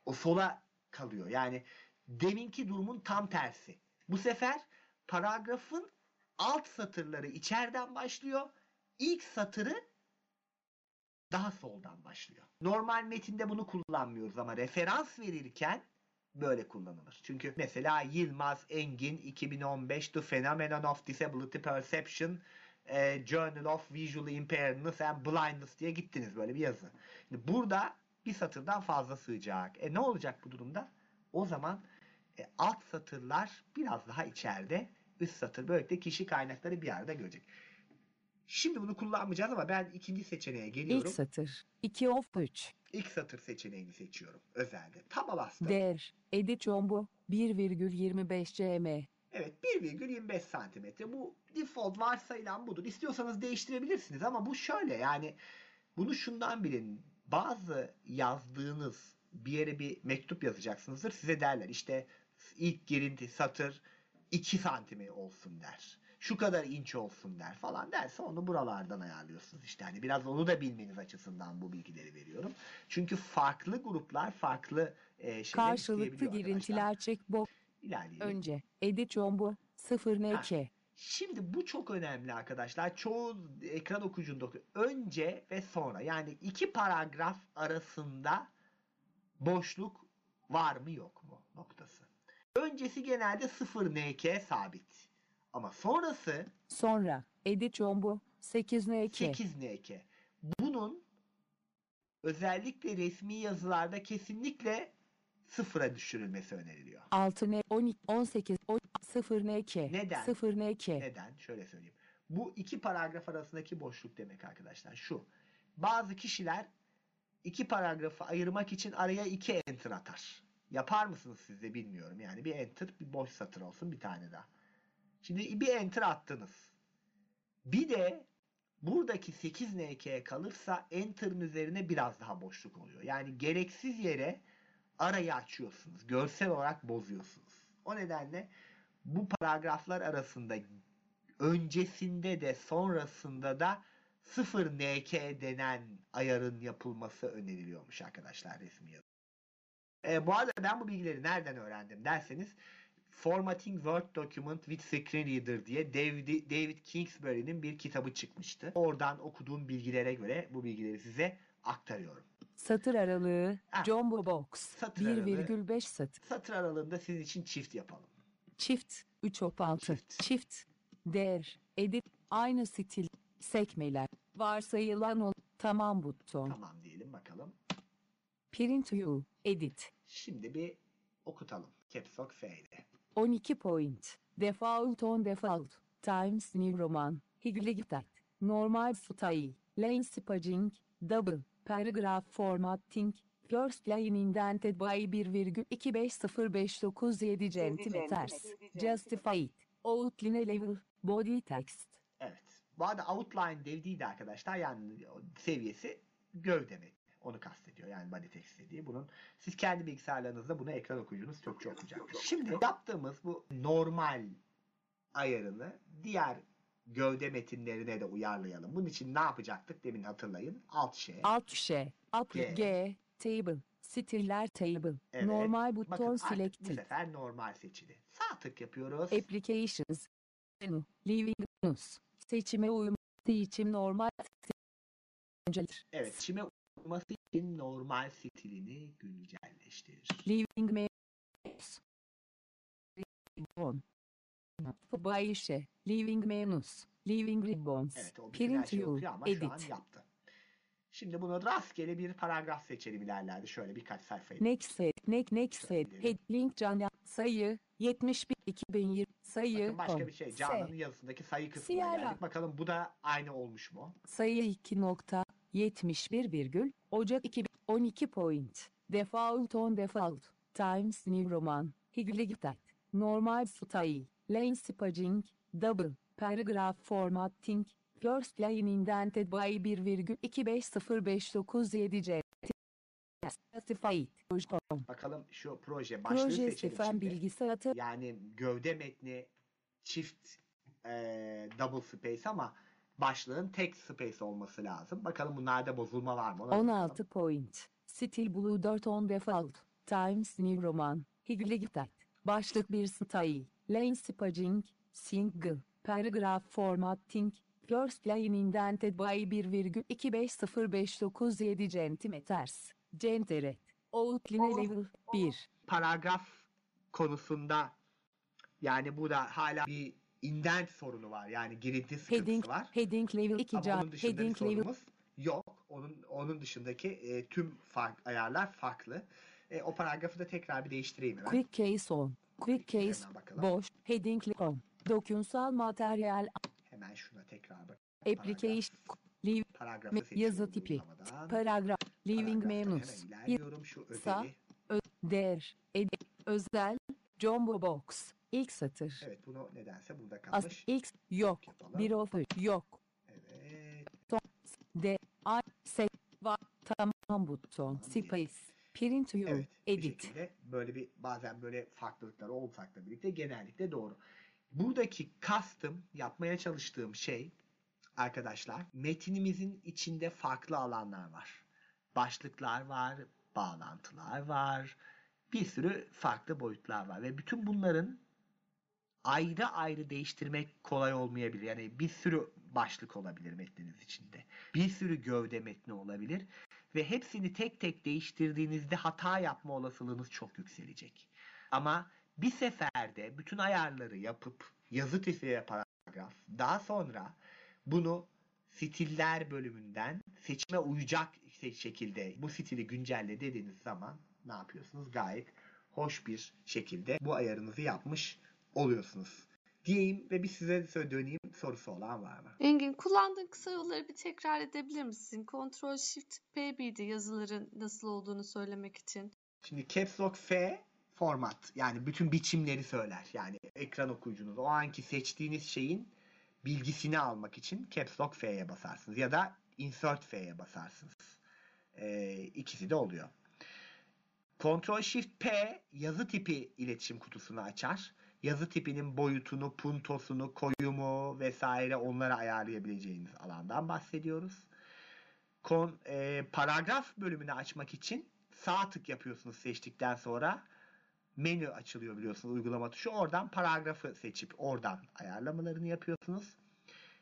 O sola kalıyor. Yani deminki durumun tam tersi. Bu sefer paragrafın alt satırları içeriden başlıyor. İlk satırı daha soldan başlıyor. Normal metinde bunu kullanmıyoruz ama referans verirken böyle kullanılır. Çünkü mesela Yılmaz Engin 2015 The Phenomenon of Disability Perception e, Journal of Visual Impairment and Blindness diye gittiniz böyle bir yazı. Şimdi burada bir satırdan fazla sığacak. E ne olacak bu durumda? O zaman e, alt satırlar biraz daha içeride, üst satır böylelikle kişi kaynakları bir arada görecek. Şimdi bunu kullanmayacağız ama ben ikinci seçeneğe geliyorum. ilk satır 2 of 3 İlk satır seçeneğini seçiyorum özelde. Taba bastım. Der, edit jumbo 1,25 cm. Evet 1,25 santimetre. Bu default varsayılan budur. İstiyorsanız değiştirebilirsiniz ama bu şöyle yani bunu şundan bilin. Bazı yazdığınız bir yere bir mektup yazacaksınızdır. Size derler işte ilk girinti satır 2 santimi olsun der. Şu kadar inç olsun der falan derse onu buralardan ayarlıyorsunuz. İşte hani biraz onu da bilmeniz açısından bu bilgileri veriyorum. Çünkü farklı gruplar farklı e, şeyler Karşılıklı girintiler checkbox İlerleyelim. önce edit jumbo 0 NK. Şimdi bu çok önemli arkadaşlar. Çoğu ekran okuyucunda okuyor. Önce ve sonra yani iki paragraf arasında boşluk var mı yok mu noktası. Öncesi genelde 0 NK sabit. Ama sonrası Sonra edit jumbo 8 NK 8 NK. Bunun özellikle resmi yazılarda kesinlikle sıfıra düşürülmesi öneriliyor. 6 N 12 18 10 0 NK Neden? 0 NK Neden? Şöyle söyleyeyim. Bu iki paragraf arasındaki boşluk demek arkadaşlar. Şu. Bazı kişiler iki paragrafı ayırmak için araya iki enter atar. Yapar mısınız siz de bilmiyorum. Yani bir enter bir boş satır olsun bir tane daha. Şimdi bir enter attınız. Bir de buradaki 8 NK kalırsa enter'ın üzerine biraz daha boşluk oluyor. Yani gereksiz yere arayı açıyorsunuz. Görsel olarak bozuyorsunuz. O nedenle bu paragraflar arasında öncesinde de sonrasında da 0 NK denen ayarın yapılması öneriliyormuş arkadaşlar resmi yazı. E, bu arada ben bu bilgileri nereden öğrendim derseniz Formatting Word Document with Screen Reader diye David, David Kingsbury'nin bir kitabı çıkmıştı. Oradan okuduğum bilgilere göre bu bilgileri size aktarıyorum. Satır aralığı Ha. jumbo box Satır aralığı. 1,5 satır Satır aralığında sizin için çift yapalım. çift 3 op 6 Çift. çift değer edit aynı stil sekmeler varsayılan ol tamam buton Tamam diyelim bakalım. print view edit Şimdi bir okutalım. Caps Lock F ile. 12 point default on default times new roman higligtat normal style lane spacing double paragraph formatting first line indented by 1,25059 centimeters justified outline level body text Evet. Bu arada outline dev değil de arkadaşlar yani seviyesi gövde mi? Onu kastediyor. Yani body text dediği. Bunun siz kendi bilgisayarlarınızda bunu ekran okuyucunuz çokça okuyacaktır. Şimdi yaptığımız bu normal ayarını diğer gövde metinlerine de uyarlayalım. Bunun için ne yapacaktık? Demin hatırlayın. Alt şey. alt şey upper G. G table stiller table Evet. normal Bakın buton bu selected sefer normal seçili. Sağ tık yapıyoruz. Applications. Living News. Seçime uyum. Seçim normal. Günceldir. Evet. Şimdi uyması için normal stilini güncelleştirir. Living. Ribbon. Bayişe. Living Menus. Living Ribbons. Evet o Print View. okuyor ama şu an Edit. yaptı. Şimdi bunu rastgele bir paragraf seçelim ilerlerde. Şöyle birkaç sayfayı. Next set. Next, next gidelim. Head link can sayı 71 2020 sayı Bakın başka com. bir şey. S. Canlı'nın yazısındaki sayı kısmına Sierra. geldik. Bakalım bu da aynı olmuş mu? sayı 2 nokta 71 virgül Ocak 2012 point default on default times new roman higligtat normal style lane spacing double paragraph formatting first line indented by 1,25059 cm Justified. Bakalım şu proje başlığı Proje seçelim şimdi. bilgisayarı Yani gövde metni çift eee, double space ama başlığın tek space olması lazım. Bakalım bunlarda bozulma var mı? Ona bakalım. 16 point. Still Blue 4 on default. Times New Roman. Higligtat. Başlık bir style. Lane spacing. Single. Paragraph formatting. First line indented by 1,25059 centimeters. Centeret. Outline level 1. paragraf konusunda yani bu da hala bir indent sorunu var. Yani girinti sıkıntısı Heading. var. Heading level 2 Ama can. onun dışında bir Heading level sorunumuz yok. Onun onun dışındaki e, tüm fark, ayarlar farklı. E, o paragrafı da tekrar bir değiştireyim hemen. Quick case on. Quick case. Boş. Heading on. Dokunsal materyal. Hemen şuna tekrar bak. Application. Leave. Paragrafı seçiyorum yazı tipi. uygulamadan. Paragraf. Living menus. Hemen ilerliyorum şu sağ, özeli. Ö- değer. Ed- özel. Jumbo box. İlk satır. Evet bunu nedense burada As kalmış. X yok. Yapalım. Bir of yok. Evet. D A S var. Tamam buton. Space. Print view. Evet. Bir Edit. şekilde böyle bir bazen böyle farklılıklar olsak da birlikte genellikle doğru. Buradaki custom yapmaya çalıştığım şey arkadaşlar metinimizin içinde farklı alanlar var. Başlıklar var, bağlantılar var. Bir sürü farklı boyutlar var ve bütün bunların ayrı ayrı değiştirmek kolay olmayabilir. Yani bir sürü başlık olabilir metniniz içinde. Bir sürü gövde metni olabilir ve hepsini tek tek değiştirdiğinizde hata yapma olasılığınız çok yükselecek. Ama bir seferde bütün ayarları yapıp yazı ve paragraf daha sonra bunu stiller bölümünden seçime uyacak şekilde bu stili güncelle dediğiniz zaman ne yapıyorsunuz? Gayet hoş bir şekilde bu ayarınızı yapmış oluyorsunuz. Diyeyim ve bir size de döneyim sorusu olan var mı? Engin kullandığın kısa yolları bir tekrar edebilir misin? Ctrl Shift P1'di yazıların nasıl olduğunu söylemek için. Şimdi Caps Lock F format yani bütün biçimleri söyler. Yani ekran okuyucunuz o anki seçtiğiniz şeyin bilgisini almak için Caps Lock F'ye basarsınız ya da Insert F'ye basarsınız. Ee, ikisi de oluyor. Ctrl Shift P yazı tipi iletişim kutusunu açar. Yazı tipinin boyutunu, puntosunu, koyumu vesaire onları ayarlayabileceğiniz alandan bahsediyoruz. Kon, e, paragraf bölümünü açmak için sağ tık yapıyorsunuz seçtikten sonra menü açılıyor biliyorsunuz uygulama tuşu. Oradan paragrafı seçip oradan ayarlamalarını yapıyorsunuz.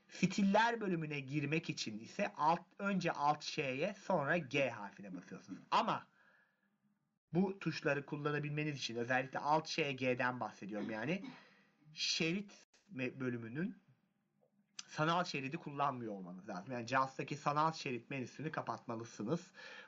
Stiller bölümüne girmek için ise alt önce alt Ş'ye sonra G harfine basıyorsunuz. Ama bu tuşları kullanabilmeniz için özellikle alt Ş, G'den bahsediyorum yani şerit bölümünün sanal şeridi kullanmıyor olmanız lazım. Yani JAWS'taki sanal şerit menüsünü kapatmalısınız.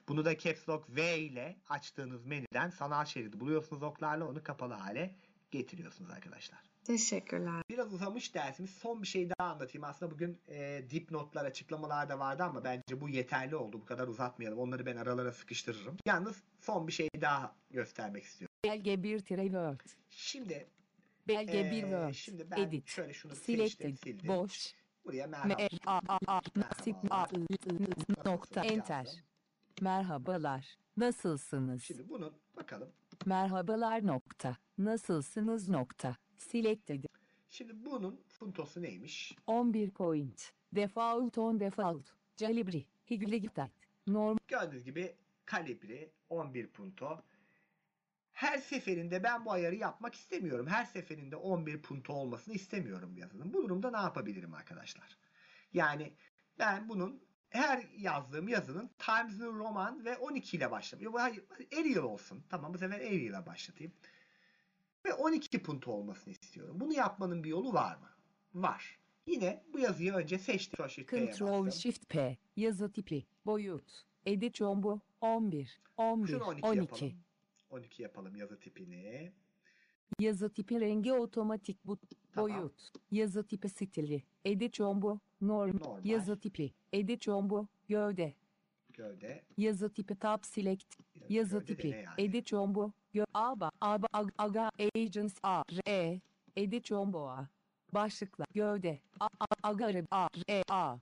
Bunu da Caps Lock V ile açtığınız menüden sanal şeridi buluyorsunuz oklarla onu kapalı hale getiriyorsunuz arkadaşlar. Teşekkürler. Biraz uzamış dersimiz. Son bir şey daha anlatayım. Aslında bugün e, dipnotlar, açıklamalar da vardı ama bence bu yeterli oldu. Bu kadar uzatmayalım. Onları ben aralara sıkıştırırım. Yalnız son bir şey daha göstermek istiyorum. Belge 1-Word. Şimdi Belge e, 1 Word. şimdi ben Edit. şöyle şunu seçtim, Selected. sildim. Boş. Buraya M merhaba. Nokta enter. Merhabalar. Nasılsınız? Şimdi bunun bakalım. Merhabalar nokta. Nasılsınız nokta. Selected. Şimdi bunun puntosu neymiş? 11 point. Default on default. Calibri. Higligtat. Norm. Gördüğünüz gibi kalibri 11 punto. Her seferinde ben bu ayarı yapmak istemiyorum. Her seferinde 11 punto olmasını istemiyorum yazının. Bu durumda ne yapabilirim arkadaşlar? Yani ben bunun her yazdığım yazının Times New Roman ve 12 ile başlayayım. Hayır, Arial olsun. Tamam bu sefer Arial ile başlatayım. Ve 12 punto olmasını istiyorum. Bunu yapmanın bir yolu var mı? Var. Yine bu yazıyı önce seçtim. Shift Ctrl. Shift P. Yazı tipi. Boyut. Edit combo. 11. 11. Şunu 12, 12. yapalım. 12 yapalım yazı tipini. Yazı tipi rengi otomatik bu Tamam. boyut. Yazı tipi stili. Edit combo. Norm. Normal. Yazı tipi. Edit combo. Gövde. Gövde. Yazı tipi tab select. Yazı Gövde tipi. yani? Edit combo. Gö aba aba ag aga agents a r Edit combo a. Başlıkla gövde. A a agarı a r a.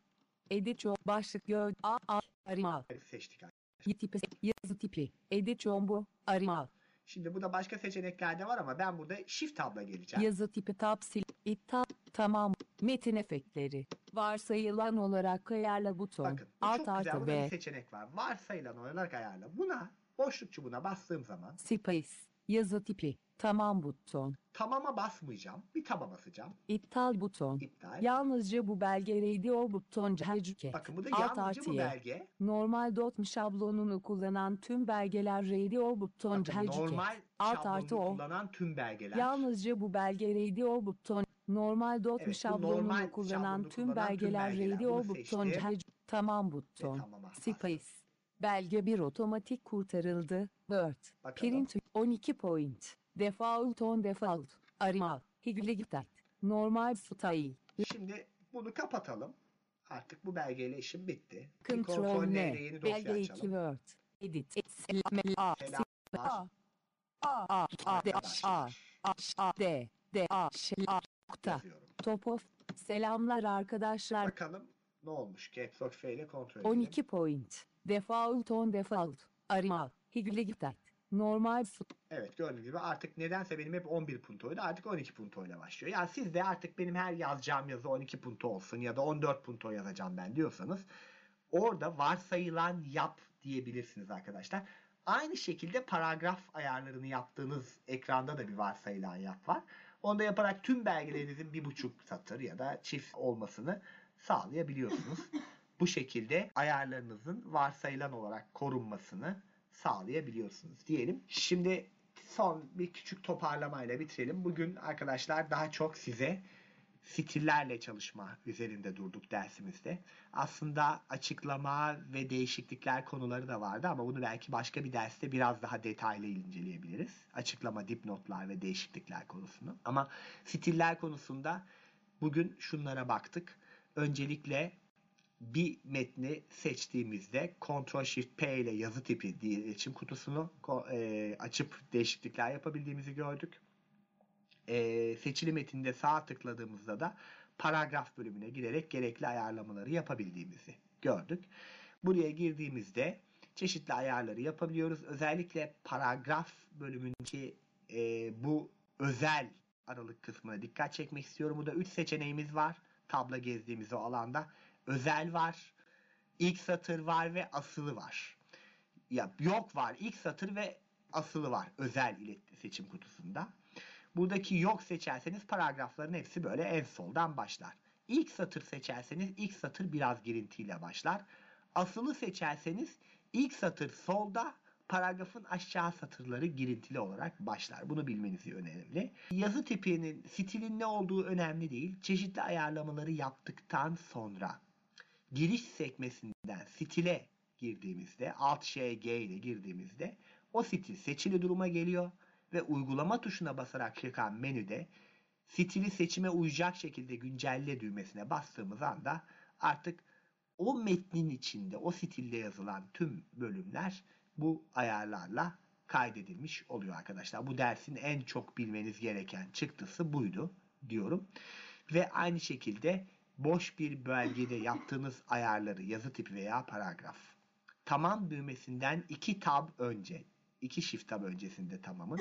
Edit combo başlık gövde a a arimal. seçtik. Y tipi yazı tipi. Edit combo arimal. Şimdi burada başka seçenekler de var ama ben burada Shift tabla geleceğim. Yazı tipi tab sil iptal tamam metin efektleri varsayılan olarak ayarla buton Bakın bu alt çok güzel. artı Burada bir seçenek var. Varsayılan olarak ayarla. Buna boşluk çubuğuna bastığım zaman space yazı tipi tamam buton tamama basmayacağım. Bir taba basacağım. iptal buton İptal. yalnızca bu belge radio buton CHK Bakın bu da alt yalnızca artı bu belge. normal dot şablonunu kullanan tüm belgeler radio buton CHK normal alt artı O. kullanan tüm belgeler. Yalnızca bu belge radio buton normal dot Evet, şablonunu normal kullanan tüm kullanan tüm belgeler belgeler. radio buton. CH tamam buton bastım. space belge bir otomatik kurtarıldı Word Bakalım. print 12 point default on default. Arial higligtat normal style. Şimdi bunu kapatalım. Artık bu belgeyle işim bitti. Ctrl N. yeni dosya belge 2 açalım. Word. Edit. A. A. A. A. D. A. A. D. D. A. A. Nokta. Yazıyorum. top of. Selamlar arkadaşlar. Bakalım ne olmuş? Caps Lock F ile kontrol edelim. 12 point. Default on default. Arial. Higligtat. Normal Evet gördüğünüz gibi artık nedense benim hep 11 puntoydu. Artık 12 puntoyla başlıyor. Yani siz de artık benim her yazacağım yazı 12 punto olsun ya da 14 punto yazacağım ben diyorsanız orada varsayılan yap diyebilirsiniz arkadaşlar. Aynı şekilde paragraf ayarlarını yaptığınız ekranda da bir varsayılan yap var. Onu da yaparak tüm belgelerinizin bir buçuk satır ya da çift olmasını sağlayabiliyorsunuz. *laughs* Bu şekilde ayarlarınızın varsayılan olarak korunmasını sağlayabiliyorsunuz diyelim. Şimdi son bir küçük toparlamayla bitirelim. Bugün arkadaşlar daha çok size stillerle çalışma üzerinde durduk dersimizde. Aslında açıklama ve değişiklikler konuları da vardı ama bunu belki başka bir derste biraz daha detaylı inceleyebiliriz. Açıklama, dipnotlar ve değişiklikler konusunu. Ama stiller konusunda bugün şunlara baktık. Öncelikle bir metni seçtiğimizde Ctrl Shift P ile yazı tipi diye iletişim kutusunu e, açıp değişiklikler yapabildiğimizi gördük. E, seçili metinde sağ tıkladığımızda da paragraf bölümüne girerek gerekli ayarlamaları yapabildiğimizi gördük. Buraya girdiğimizde çeşitli ayarları yapabiliyoruz. Özellikle paragraf bölümündeki e, bu özel aralık kısmına dikkat çekmek istiyorum. Burada 3 seçeneğimiz var. Tabla gezdiğimiz o alanda özel var, ilk satır var ve asılı var. Ya yok var, ilk satır ve asılı var özel ilet seçim kutusunda. Buradaki yok seçerseniz paragrafların hepsi böyle en soldan başlar. İlk satır seçerseniz ilk satır biraz girintiyle başlar. Asılı seçerseniz ilk satır solda, paragrafın aşağı satırları girintili olarak başlar. Bunu bilmeniz önemli. Yazı tipinin, stilin ne olduğu önemli değil. Çeşitli ayarlamaları yaptıktan sonra giriş sekmesinden stile girdiğimizde Alt Ş G ile girdiğimizde o stil seçili duruma geliyor ve uygulama tuşuna basarak çıkan menüde stili seçime uyacak şekilde güncelle düğmesine bastığımız anda artık o metnin içinde o stilde yazılan tüm bölümler bu ayarlarla kaydedilmiş oluyor arkadaşlar. Bu dersin en çok bilmeniz gereken çıktısı buydu diyorum. Ve aynı şekilde boş bir bölgede yaptığınız ayarları yazı tipi veya paragraf tamam düğmesinden iki tab önce iki shift tab öncesinde tamamın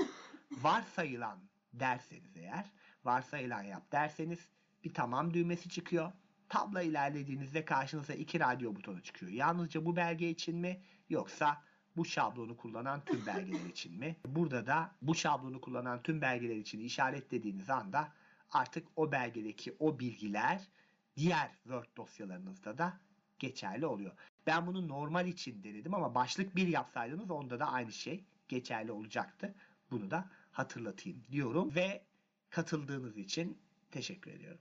varsayılan derseniz eğer varsayılan yap derseniz bir tamam düğmesi çıkıyor. Tabla ilerlediğinizde karşınıza iki radyo butonu çıkıyor. Yalnızca bu belge için mi yoksa bu şablonu kullanan tüm belgeler için mi? Burada da bu şablonu kullanan tüm belgeler için işaretlediğiniz anda artık o belgedeki o bilgiler diğer Word dosyalarınızda da geçerli oluyor. Ben bunu normal için denedim ama başlık bir yapsaydınız onda da aynı şey geçerli olacaktı. Bunu da hatırlatayım diyorum ve katıldığınız için teşekkür ediyorum.